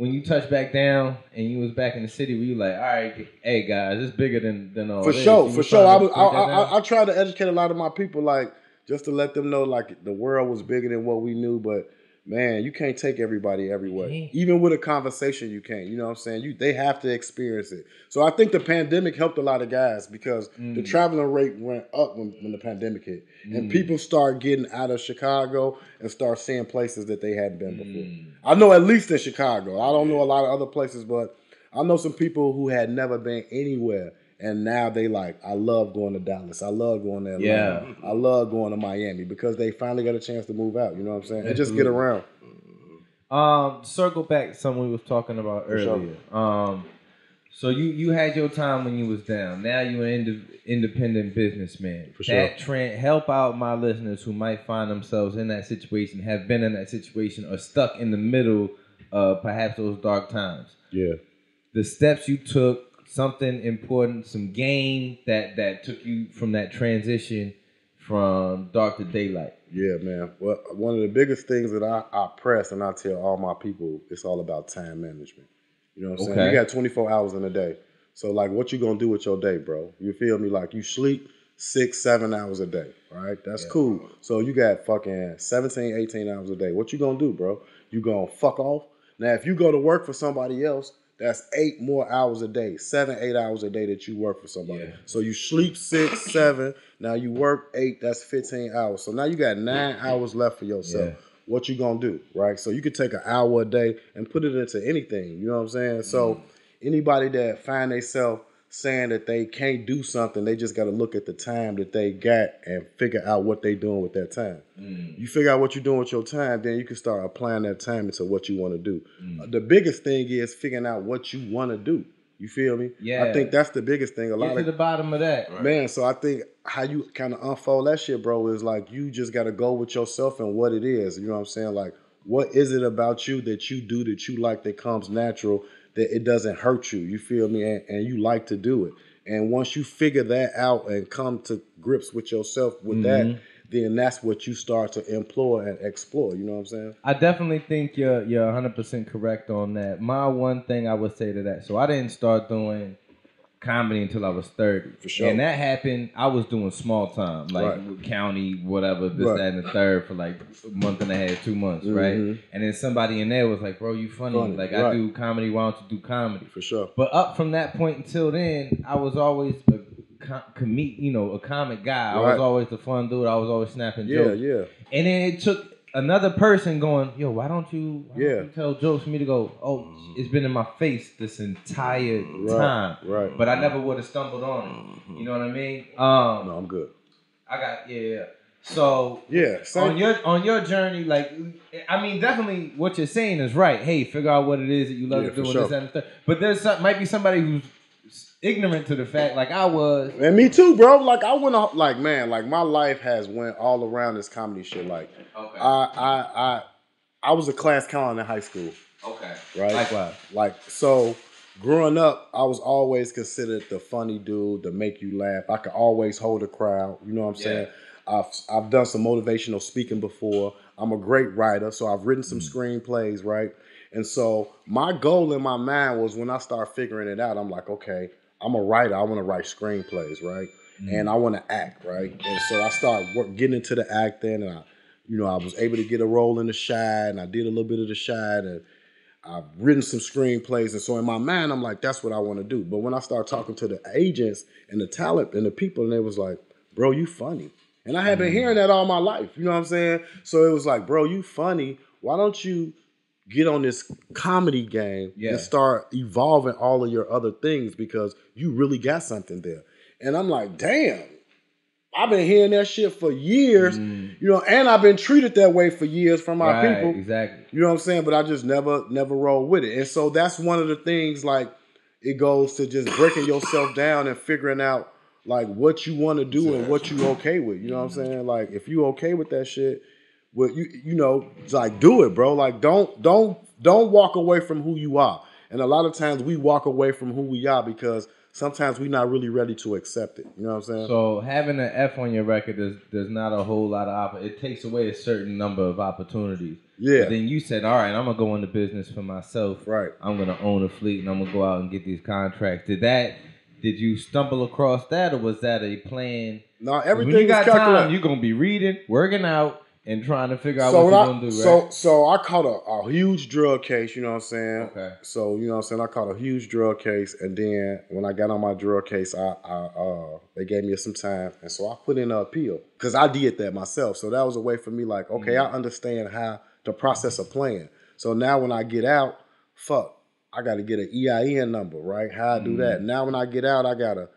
when you touched back down and you was back in the city? Were you like, all right, hey guys, it's bigger than than all for this. sure, You for sure. I was, I, I. I, I try to educate a lot of my people, like just to let them know, like the world was bigger than what we knew. But man, you can't take everybody everywhere. Yeah. Even with a conversation, you can't. You know what I'm saying? You they have to experience it. So I think the pandemic helped a lot of guys because the Mm. traveling rate went up when, when the pandemic hit, and Mm. people start getting out of Chicago and start seeing places that they hadn't been before. Mm. I know at least in Chicago. I don't know a lot of other places, but I know some people who had never been anywhere, and now they like, I love going to Dallas. I love going to Atlanta. Yeah. I love going to Miami because they finally got a chance to move out. You know what I'm saying? And just get around. Um, circle back to something we was talking about For sure. earlier. Um, so you you had your time when you was down. Now you an inde- independent businessman. For sure. that trend help out my listeners who might find themselves in that situation, have been in that situation, or stuck in the middle of perhaps those dark times. Yeah. The steps you took, something important, some game that that took you from that transition from dark to daylight. Yeah, man. Well, one of the biggest things that I, I press and I tell all my people, it's all about time management. You know what I'm saying? You got 24 hours in a day. So like what you gonna do with your day, bro? You feel me? Like you sleep six, seven hours a day, right? That's cool. So you got fucking 17, 18 hours a day. What you gonna do, bro? You gonna fuck off? Now if you go to work for somebody else, that's eight more hours a day, seven, eight hours a day that you work for somebody. Yeah. So you sleep six, seven. Now you work eight. That's fifteen hours. So now you got nine hours left for yourself. Yeah. What you gonna do, right? So you could take an hour a day and put it into anything. You know what I'm saying? So mm-hmm. anybody that find themselves saying that they can't do something, they just got to look at the time that they got and figure out what they doing with that time. You figure out what you're doing with your time, then you can start applying that time into what you want to do. Uh, the biggest thing is figuring out what you want to do. You feel me? Yeah. I think that's the biggest thing. A lot Get to of the bottom of that. Man, so I think how you kind of unfold that shit, bro, is like you just got to go with yourself and what it is. You know what I'm saying? Like, what is it about you that you do that you like that comes natural, that it doesn't hurt you? You feel me? And, and you like to do it. And once you figure that out and come to grips with yourself with mm-hmm. that, then that's what you start to employ and explore. You know what I'm saying? I definitely think you're you're 100 percent correct on that. My one thing I would say to that, so I didn't start doing comedy until I was 30. For sure. And that happened. I was doing small time, like Right. with county, whatever, this, Right. that, and the third for like a month and a half, two months, right? Mhm. And then somebody in there was like, "Bro, you funny? Funny, Like right. I do comedy. Why don't you do comedy?" For sure. But up from that point until then, I was always a com- com- you know, a comic guy. I was always the fun dude. I was always snapping Yeah, jokes. yeah. And then it took another person going, yo, why don't you, why don't Yeah. you tell jokes for me to go, oh, it's been in my face this entire time. right. But I never would have stumbled on it. You know what I mean? Um, No, I'm good. I got, yeah, yeah. So Yeah. Same. on your on your journey, like I mean, definitely what you're saying is right. Hey, figure out what it is that you love Yeah, to do sure. this and third. But there's some, might be somebody who's ignorant to the fact, like I was. And me too, bro. Like I went off, like man, like my life has went all around this comedy shit. Like Okay. I, I, I, I was a class clown in high school, okay. right? Likewise. Like so, growing up, I was always considered the funny dude, to make you laugh. I could always hold a crowd. You know what I'm Yeah. saying? I've I've done some motivational speaking before. I'm a great writer, so I've written some mm-hmm. screenplays, right? And so my goal in my mind was when I start figuring it out, I'm like, okay, I'm a writer. I want to write screenplays, right? And mm. I want to act, right? And so I started work, getting into the acting, and I, you know, I was able to get a role in the shine. and I did a little bit of the shine, and I've written some screenplays, and so in my mind, I'm like, that's what I want to do. But when I started talking to the agents and the talent and the people, and they was like, bro, you funny. And I had been mm. hearing that all my life. You know what I'm saying? So it was like, bro, you funny. Why don't you get on this comedy game Yeah. and start evolving all of your other things because you really got something there. And I'm like, damn, I've been hearing that shit for years, you know, and I've been treated that way for years from my Mm. Right, people. Exactly. You know what I'm saying? But I just never, never roll with it. And so that's one of the things like it goes to just breaking yourself down and figuring out like what you want to do and what you okay with. You know what I'm saying? Like if you okay with that shit, well you you know, it's like do it, bro. Like don't don't don't walk away from who you are. And a lot of times we walk away from who we are because sometimes we're not really ready to accept it. You know what I'm saying? So having an F on your record, there's there's not a whole lot of opp- it takes away a certain number of opportunities. Yeah. But then you said, all right, I'm gonna go into business for myself. Right. I'm gonna own a fleet and I'm gonna go out and get these contracts. Did that? Did you stumble across that, or was that a plan? 'Cause everything when you got time, you're gonna be reading, working out, and trying to figure out so what you're I, gonna do. Right? so so I caught a, a huge drug case, you know what I'm saying? Okay. So you know what I'm saying? I caught a huge drug case, and then when I got on my drug case, I, I uh they gave me some time, and so I put in an appeal because I did that myself. So that was a way for me, like, okay, Mm-hmm. I understand how the process of playing. So now when I get out, fuck, I got to get an EIN number, right? How I do Mm-hmm. that? Now when I get out, I gotta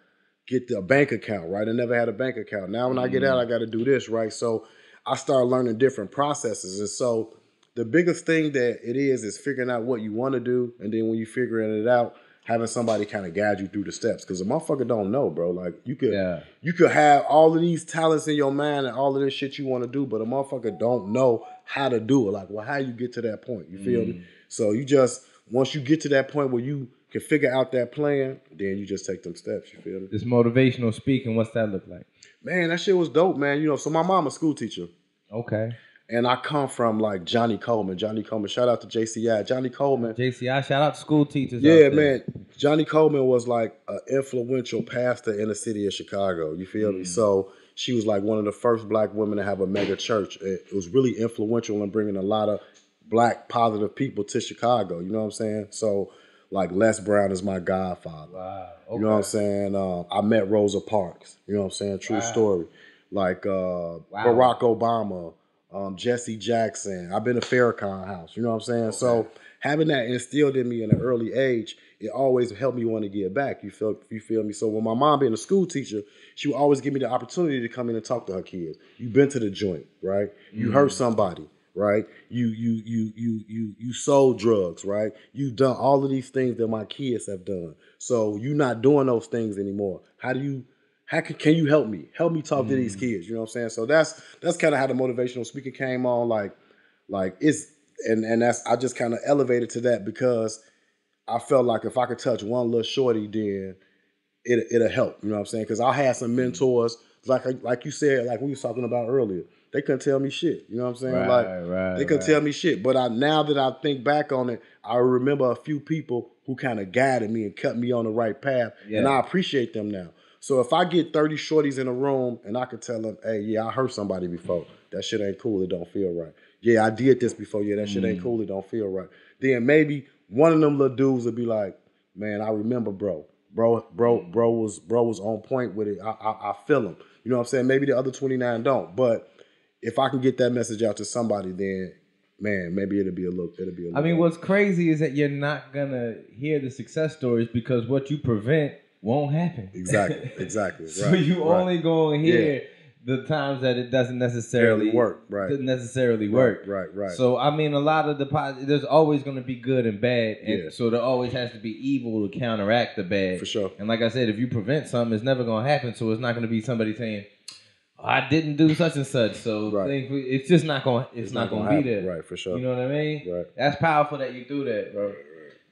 get the bank account, right? I never had a bank account. Now when I get out, I got to do this, right? So I started learning different processes, and so the biggest thing that it is is figuring out what you want to do, and then when you figuring it out, having somebody kind of guide you through the steps. Because a motherfucker don't know, bro. Like you could, Yeah. you could have all of these talents in your mind and all of this shit you want to do, but a motherfucker don't know how to do it. Like, well, how you get to that point? You feel me? Mm. So you just once you get to that point where you can figure out that plan, then you just take them steps. You feel me? This motivational speaking, what's that look like? Man, that shit was dope, man. You know, so my mom a school teacher. Okay. And I come from like Johnnie Colemon. Johnnie Colemon. Shout out to JCI. Johnnie Colemon. JCI, shout out to school teachers. Yeah, man. Johnnie Colemon was like an influential pastor in the city of Chicago. You feel me? Mm. So she was like one of the first black women to have a mega church. It, it was really influential in bringing a lot of black positive people to Chicago. You know what I'm saying? So like Les Brown is my godfather. Wow. You know what I'm saying? Um, I met Rosa Parks. You know what I'm saying? True story. Like uh, Barack Obama, um, Jesse Jackson. I've been to Farrakhan House. You know what I'm saying? So having that instilled in me in an early age, it always helped me want to give back. You feel you feel me? So when my mom being a school teacher, she would always give me the opportunity to come in and talk to her kids. You've been to the joint, right? You hurt somebody, right? You you you you you you sold drugs, right? You've done all of these things that my kids have done. So you're not doing those things anymore. How do you how can, can you help me? Help me talk to these mm. kids. You know what I'm saying? So that's that's kind of how the motivational speaker came on. Like, like it's and and that's I just kind of elevated to that because I felt like if I could touch one little shorty, then it it'll help. You know what I'm saying? Because I had some mm. mentors, like like you said, like we was talking about earlier. They couldn't tell me shit. You know what I'm saying? Right, like right, they couldn't right. tell me shit. But I now that I think back on it, I remember a few people who kind of guided me and kept me on the right path, and I appreciate them now. So if I get 30 shorties in a room and I could tell them, hey, yeah, I hurt somebody before. That shit ain't cool. It don't feel right. Yeah, I did this before. Yeah, that shit Mm. ain't cool. It don't feel right. Then maybe one of them little dudes would be like, man, I remember, bro. Bro, bro, Mm. bro was bro was on point with it. I, I, I feel him. You know what I'm saying? Maybe the other 29 don't. But if I can get that message out to somebody, then man, maybe it'll be a little. It'll be a little. I mean, what's crazy is that you're not gonna hear the success stories because what you prevent won't happen. exactly, exactly. so right, you right. only gonna hear the times that it doesn't necessarily Barely work, right. Doesn't necessarily work. Right, right. So I mean, a lot of the there's always going to be good and bad, and Yeah. so there always has to be evil to counteract the bad. For sure. And like I said, if you prevent something, it's never going to happen. So it's not going to be somebody saying, "Oh, "I didn't do such and such." So Right. think we- it's just not going. It's, It's not, not going gonna be happen. there. Right, for sure. You know what I mean? Right. That's powerful that you do that, bro.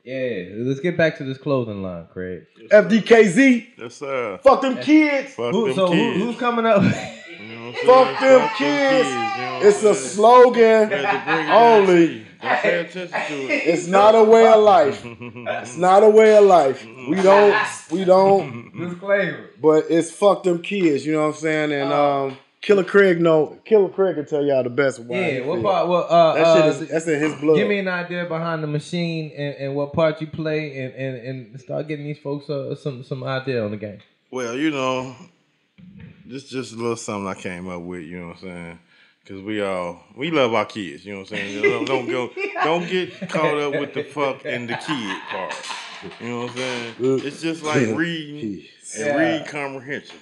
Yeah. Let's get back to this clothing line, Craig. FDKZ, Yes, sir. fuck them kids. Fuck Who, them so who, who's coming up? You know what I'm Fuck saying? them kids. you know It's a slogan Had to bring it down to only. You. Don't pay attention to it. It's not a way of life. It's not a way of life. We don't. We don't. Disclaimer. But it's fuck them kids. You know what I'm saying? And um, Killa Craig know. Killa Craig can tell y'all the best. why Yeah. What feel. part? What? Uh, That uh, shit is. That's in his blood. Give me an idea behind the machine and, and what part you play and, and, and start getting these folks uh, some some idea on the game. Well, you know, this just a little something I came up with. You know what I'm saying? Because we all we love our kids. You know what I'm saying? Don't, don't go, don't get caught up with the fuck and the kid part. You know what I'm saying? It's just like reading and Yeah. read comprehension.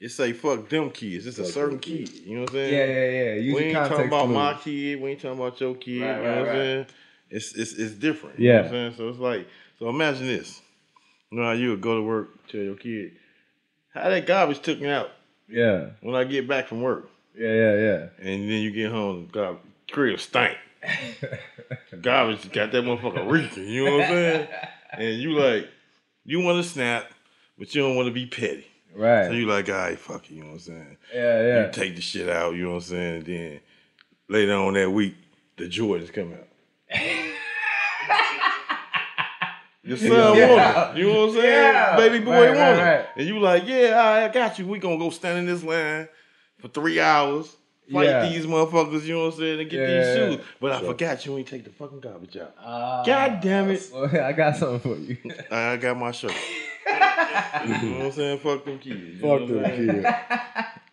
It say fuck them kids. It's a certain kid. You know what I'm saying? Yeah, yeah, yeah. Use we ain't talking about clues. my kid. We ain't talking about your kid. Right, you know right, what I'm right. saying? It's it's it's different. You know Yeah. what I'm saying? So it's like so imagine this. You know how you would go to work, tell your kid, how that garbage took me out Yeah, when I get back from work. Yeah, yeah, yeah. And then you get home, God, crib stank. garbage got that motherfucker reeking. You know what I'm saying? And you like, you want to snap, but you don't want to be petty. Right. So you like, all right, fuck it, you know what I'm saying? Yeah, yeah. You take the shit out, you know what I'm saying? And then later on that week, the Jordans come out. Your son Yeah. want it. You know what I'm saying? Yeah. Baby boy Right, right, it. right. And you like, yeah, all right, I got you. We gonna go stand in this line for three hours, fight Yeah. these motherfuckers, you know what I'm saying, and get Yeah. these shoes. But I forgot you ain't take the fucking garbage out. Uh, God damn it. well, I got something for you. I got my shirt. you know what I'm saying? Fuck them kids. Fuck what I'm them kids.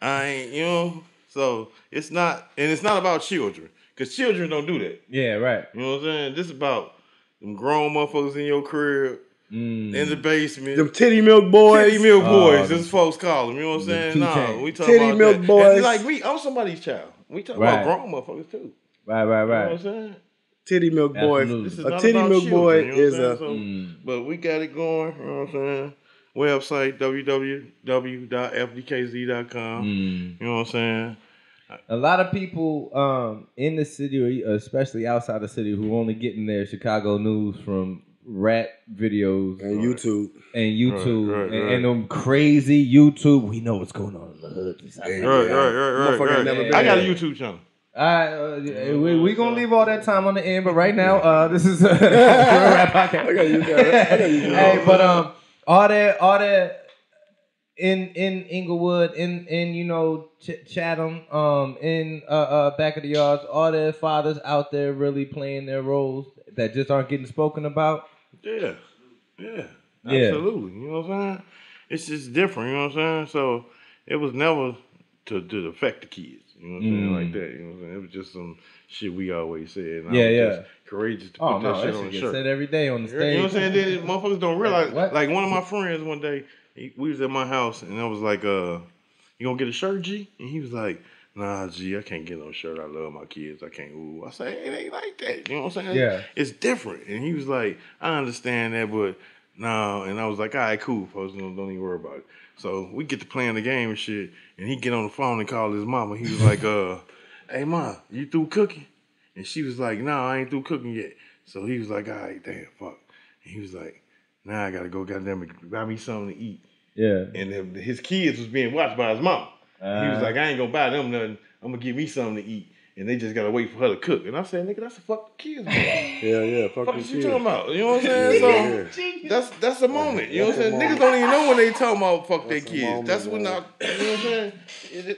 I ain't, you know. So it's not, and it's not about children, cause children don't do that. yeah, right. You know what I'm saying? This is about them grown motherfuckers in your crib, Mm. in the basement. Them titty milk boys. Titty milk Oh, boys, them- as folks call them. You know what I'm saying? Two No, chain. we talking Titty about milk that. boys. And like me, I'm somebody's child. We talking Right. about grown motherfuckers too. Right, right, right. You know what I'm saying? Titty milk boy. This is A not titty about milk children, boy you know what is a- So- Mm. But we got it going. You know what I'm saying? Website www.fdkz.com. Mm. You know what I'm saying? A lot of people um, in the city, or especially outside the city, who only getting their Chicago news from rap videos And YouTube. and YouTube Right, right, and, right. and them crazy YouTube. We know what's going on in the hood. Hey, Right, right, right, right. Right. I got a. YouTube channel. All right, uh, we we gonna leave all that time on the end, but right now, uh, this is a rap podcast. I got you, Jared. I got you, hey, but um, all that, all that in in Englewood, in in you know Ch- Chatham, um, in uh, uh back of the yards, all their fathers out there really playing their roles that just aren't getting spoken about. Yeah, yeah, Yeah. absolutely. You know what I'm saying? It's just different. You know what I'm saying? So it was never to to affect the kids. You know what I'm saying? Mm. Like that. You know what I'm saying? It was just some shit we always said. And Yeah, I was yeah. Just courageous to Oh put no, that that shit on the shirt. said every day on the You know what I'm saying? Then motherfuckers don't realize. What? Like one of my friends one day, he, we was at my house and I was like, uh, "You gonna get a shirt, G?" And he was like, "Nah, gee, I can't get no shirt. I love my kids. I can't." Ooh, I say it ain't like that. You know what I'm saying? Yeah. it's different. And he was like, "I understand that, but no." And I was like, "All right, cool, folks. Don't, don't even worry about it." So we get to playing the game and shit, and he get on the phone and call his mama. He was like, "Uh, hey, ma, you through cooking?" And she was like, "No, I ain't through cooking yet." So he was like, "All right, damn, fuck." And he was like, "Now I gotta go, goddamn it, buy me something to eat." Yeah, And then his kids was being watched by his mom. He was Uh, like, "I ain't gonna buy them nothing. I'm gonna give me something to eat." And they just gotta wait for her to cook. And I said, "Nigga, that's a fuck the kids." Man. Yeah, yeah. Fuck Fuck the is you talking about? You know what I'm saying? So Yeah. that's that's a moment. You know what I'm saying? Niggas don't even know when they talking about fuck their kids. moment, that's when I, you know what I'm saying?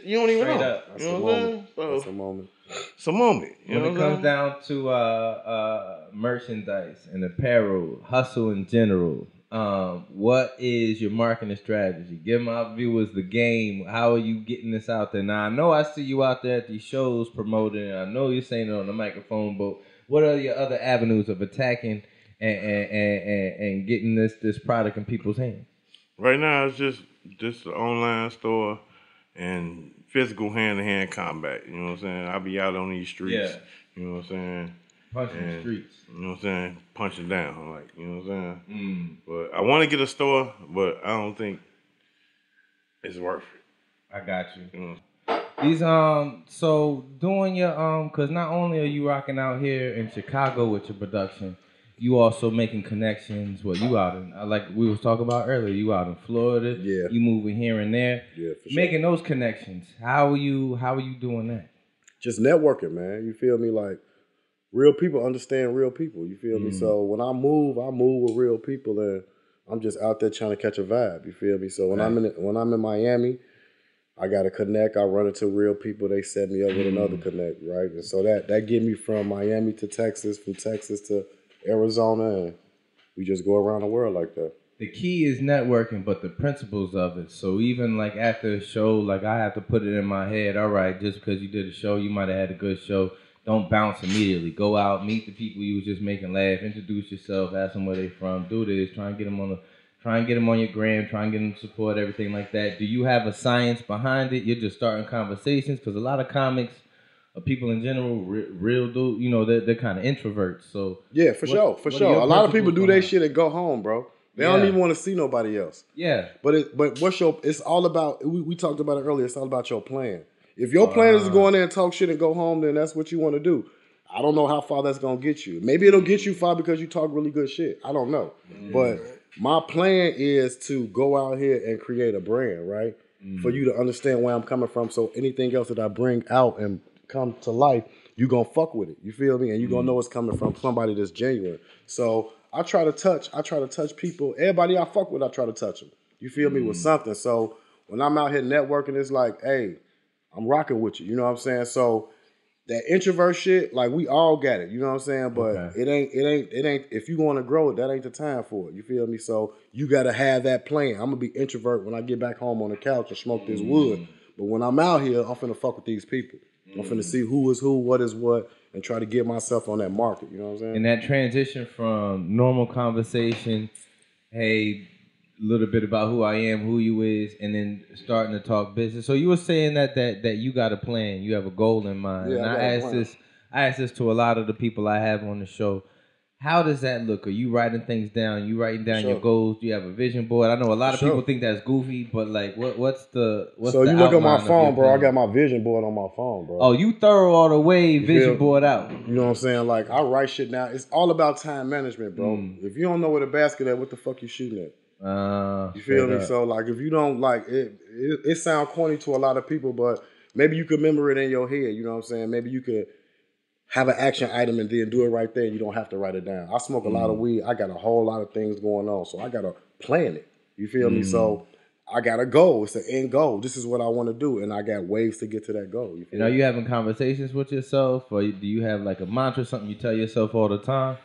You don't even Straight know. up. That's You a know what I'm saying? moment. So That's a moment. it's a moment. You when know it what comes saying? down to uh, uh, merchandise and apparel, hustle in general, um, what is your marketing strategy? Give my viewers the game. How are you getting this out there? Now I know I see you out there at these shows promoting. I know you're saying it on the microphone, but what are your other avenues of attacking and and, and, and, getting this this product in people's hands? Right now, it's just just the online store and physical hand to hand combat. You know what I'm saying? I'll be out on these streets. Yeah. You know what I'm saying? Punching the And- streets. You know what I'm saying? Punching down, like you know what I'm saying. Mm, But I want to get a store, but I don't think it's worth it. I got you. You know? These um so doing your um cause not only are you rocking out here in Chicago with your production, you also making connections. Well, you out in uh, like we was talking about earlier. You out in Florida. Yeah. You moving here and there, Yeah, for sure. making those connections. How are you? How are you doing that? just networking, man. You feel me? Like real people understand real people. You feel me? Mm. So when I move, I move with real people, and I'm just out there trying to catch a vibe. You feel me? So when I'm in when I'm in Miami, I got to connect. I run into real people. They set me up with another Mm. connect, right? And so that that get me from Miami to Texas, from Texas to Arizona, and we just go around the world like that. The key is networking, but the principles of it. So even like after a show, like I have to put it in my head. All right, just because you did a show, you might have had a good show. Don't bounce immediately. Go out, meet the people you was just making laugh. Introduce yourself. Ask them where they from. Do this. Try and get them on the. Try and get them on your gram. Try and get them support. Everything like that. Do you have a science behind it? You're just starting conversations because a lot of comics, or people in general, re- real do. You know, they're, they're kind of introverts. So Yeah, for What- sure, for sure. A lot of people do their shit and go home, bro. They don't even want to see nobody else. yeah, But it, but what's your? It's all about. We, we talked about it earlier. It's all about your plan. If your plan is to go in there and talk shit and go home, then that's what you want to do. I don't know how far that's gonna get you. Maybe it'll get you far because you talk really good shit. I don't know. But my plan is to go out here and create a brand, right? Mm. For you to understand where I'm coming from. So anything else that I bring out and come to life, you gonna fuck with it. You feel me? And you gonna mm. know it's coming from somebody that's genuine. So I try to touch. I try to touch people. Everybody I fuck with, I try to touch them. You feel me with mm. something. So when I'm out here networking, it's like, hey, I'm rocking with you. You know what I'm saying? So that introvert shit, like we all got it. You know what I'm saying? But Okay. it ain't, it ain't, it ain't. If you want to grow it, that ain't the time for it. You feel me? So you got to have that plan. I'm gonna be introvert when I get back home on the couch and smoke this wood. Mm. But when I'm out here, I'm finna fuck with these people. I'm finna mm. see who is who, what is what, and try to get myself on that market. You know what I'm saying? and that transition from normal conversation, hey, a little bit about who I am, who you is, and then starting to talk business. So you were saying that that that you got a plan, you have a goal in mind. Yeah, and I I, asked this, I asked this to a lot of the people I have on the show. How does that look? Are you writing things down? You writing down your goals? Do you have a vision board? I know a lot of Sure. people think that's goofy, but like, what what's the what's so the you look at my phone, bro. I got my vision board on my phone, bro. Oh, you thorough all the way vision feel- board out. You know what I'm saying? Like I write shit now. It's all about time management, bro. Mm. If you don't know where the basket at, what the fuck you shooting at? Uh, You feel me? up. So like, if you don't like it, it, it sound corny to a lot of people, but maybe you could remember it in your head. You know what I'm saying? Maybe you could have an action item and then do it right there. and You don't have to write it down. I smoke a lot of mm. weed. I got a whole lot of things going on, so I gotta plan it. You feel me? So mm. I got a goal. It's an end goal. This is what I want to do, and I got ways to get to that goal. You And are you having conversations with yourself, or do you have like a mantra, something you tell yourself all the time?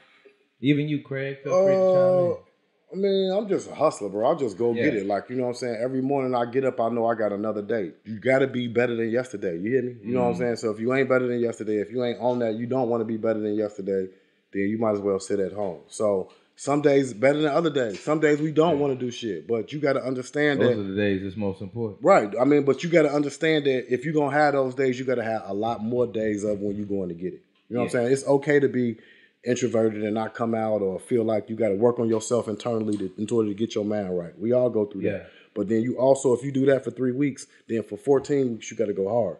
Even you, Craig, feel free to chime in. Uh, I mean, I'm just a hustler, bro. I'll just go get it. Like, you know what I'm saying? Every morning I get up, I know I got another day. You gotta be better than yesterday. You hear me? You know what I'm Mm. saying? So if you ain't better than yesterday, if you ain't on that, you don't want to be better than yesterday, then you might as well sit at home. So some days better than other days. Some days we don't want to do shit. But you gotta understand Those that those are the days that's most important. Right. I mean, but you got to understand that if you're gonna have those days, you got to have a lot more days of when you're going to get it. You know what I'm saying? It's okay to be introverted and not come out or feel like you got to work on yourself internally to, in order to get your mind right. We all go through Yeah. that. But then you also, if you do that for three weeks, then for 14 weeks you got to go hard.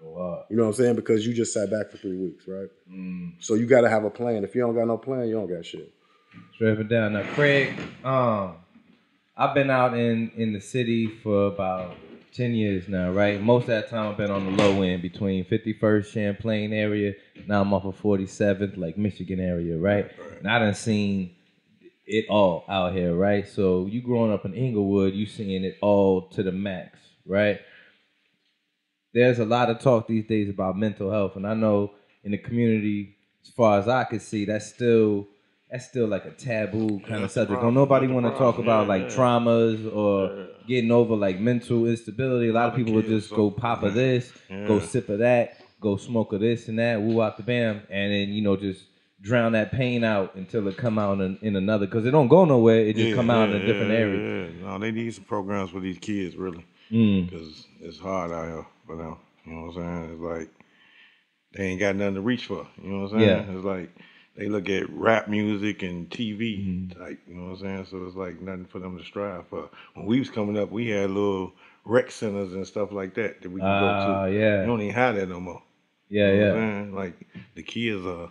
Go. You know what I'm saying? Because you just sat back for three weeks, right? Mm. So you got to have a plan. If you don't got no plan, you don't got shit. Straight it down. Now, Craig, um, I've been out in in the city for about ten years now, right? Most of that time I've been on the low end between 51st Champlain area. Now I'm off of 47th, like Michigan area, right? And I done seen it all out here, right? So you growing up in Englewood, you seeing it all to the max, right? There's a lot of talk these days about mental health, and I know in the community, as far as I can see, that's still that's still like a taboo kind of subject. Don't nobody want to talk about Yeah, like yeah. traumas or Yeah. getting over like mental instability. A lot of people would just go pop of this, go sip of that, go smoke of this and that, woo out the bam, and then you know just drown that pain out until it come out in, in another because it don't go nowhere. It just Yeah, come out yeah, in a different yeah, area. Yeah, no, they need some programs for these kids, really, Mm. because it's hard out here for them. You know what I'm saying? It's like they ain't got nothing to reach for. You know what I'm saying? Yeah. It's like they look at rap music and TV Mm-hmm. type. You know what I'm saying? So it's like nothing for them to strive for. When we was coming up, we had little rec centers and stuff like that that we could Ah, go to. yeah. You don't even have that no more. Yeah, You know yeah. what I'm? Like the kids are.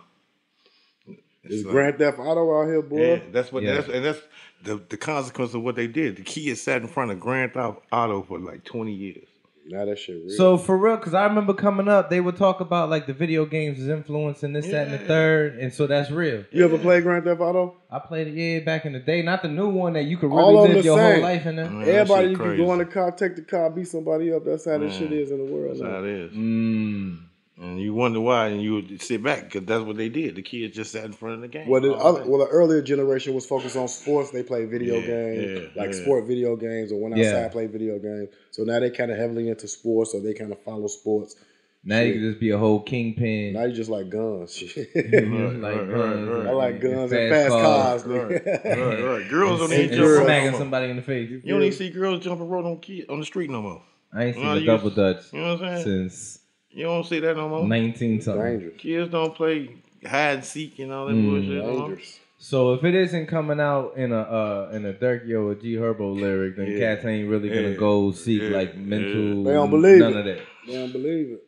Is like- Grand Theft Auto out here, boy? yeah, that's what Yeah. that's and that's the the consequence of what they did. The kids sat in front of Grand Theft Auto for like twenty years. Now that shit real. So for real, because I remember coming up, they would talk about like the video games is influencing this, that, and the third, and so that's real. you ever play Grand Theft Auto? I played it yeah back in the day, not the new one that you could All really live the your same. whole life in there. Man, Everybody, shit you can go in the car, take the car, beat somebody up. That's how this shit is in the world. That's now. how it is. Mm. And you wonder why, and you would sit back because that's what they did. The kids just sat in front of the game. Well, the other, well, the earlier generation was focused on sports. They played video Yeah, games, yeah, like yeah. sport video games, or went Yeah. outside play video games. So now they kind of heavily into sports, so they kind of follow sports. Now you can just be a whole kingpin. Now you just like guns. Shit. Like right, guns, right, right. I like guns and fast fast cars. cars. right, right, right. Girls don't and even Hey, jump girls. smacking somebody in the face. You don't even see girls jumping rope on kid on the street no more. I ain't seen Well, a double dutch You know what I'm saying? since You don't see that no more. 19 something. Dangerous. Kids don't play hide and seek and all that Mm. bullshit. no. Dangerous. So if it isn't coming out in a uh, in a Durk or G Herbo lyric, then Yeah. cats ain't really gonna Yeah. go seek Yeah. like mental. They don't believe none it. of that. They don't believe it.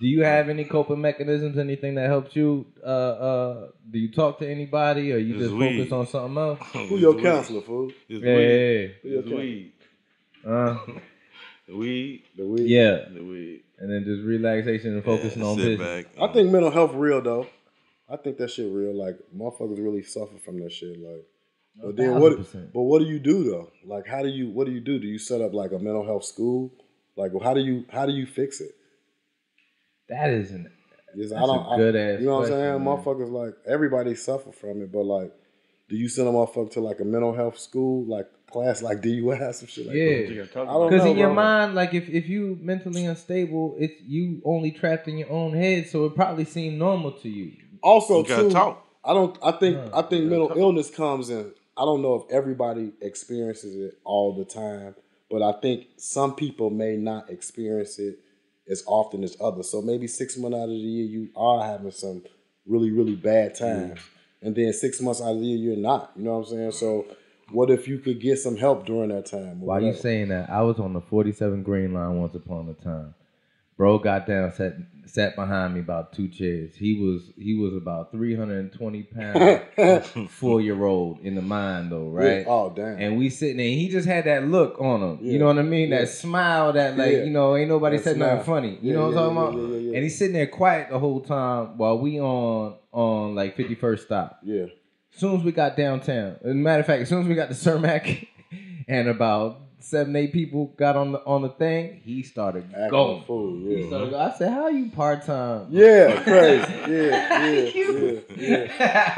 Do you have any coping mechanisms? Anything that helps you? Uh, uh, do you talk to anybody, or you It's just weed. focus on something else? Who your counselor, fool? It's Yeah, weed. yeah, Who your It's counselor? weed. yeah. Uh, The weed. The weed. yeah, The weed. and then just relaxation and focusing Yeah, on sit business. back. I think mental health real though. I think that shit real. Like motherfuckers really suffer from that shit. Like, but then thousand what? But what do you do though? Like, how do you? What do you do? Do you set up like a mental health school? Like, how do you? How do you fix it? That is an Yes, That's a good-ass You know what I'm saying? man. Motherfuckers like everybody suffer from it, but like, do you send a motherfucker to like a mental health school, like class, like DUI, some shit like Yeah. that? You gotta talk I don't about Because know, in your bro. mind, like if, if you mentally unstable, it's you only trapped in your own head, so it probably seemed normal to you. Also, You too, talk. I don't. I think. Huh. I think Yeah, mental talk. illness comes in. I don't know if everybody experiences it all the time, but I think some people may not experience it as often as others. So maybe six months out of the year, you are having some really, really bad mm. times. and then six months out of the year you're not. You know what I'm saying? So, what if you could get some help during that time? or While you saying that, I was on the 47 Green Line once upon a time. Bro got down, sat sat behind me about two chairs. He was he was about 320 pounds, four year old in the mind though, right? Yeah. Oh damn. And we sitting there, he just had that look on him. Yeah. You know what I mean? Yeah. That smile, that like, you know, ain't nobody That said nothing funny. You know what I'm talking about? And he's sitting there quiet the whole time while we on on like 51st stop. yeah. As soon as we got downtown, as a matter of fact, as soon as we got to Cermak and about seven, eight people got on the on the thing, he started Acting going. fool. He Yeah. started I said, "How you part time? Yeah, crazy. Yeah, yeah, yeah, yeah.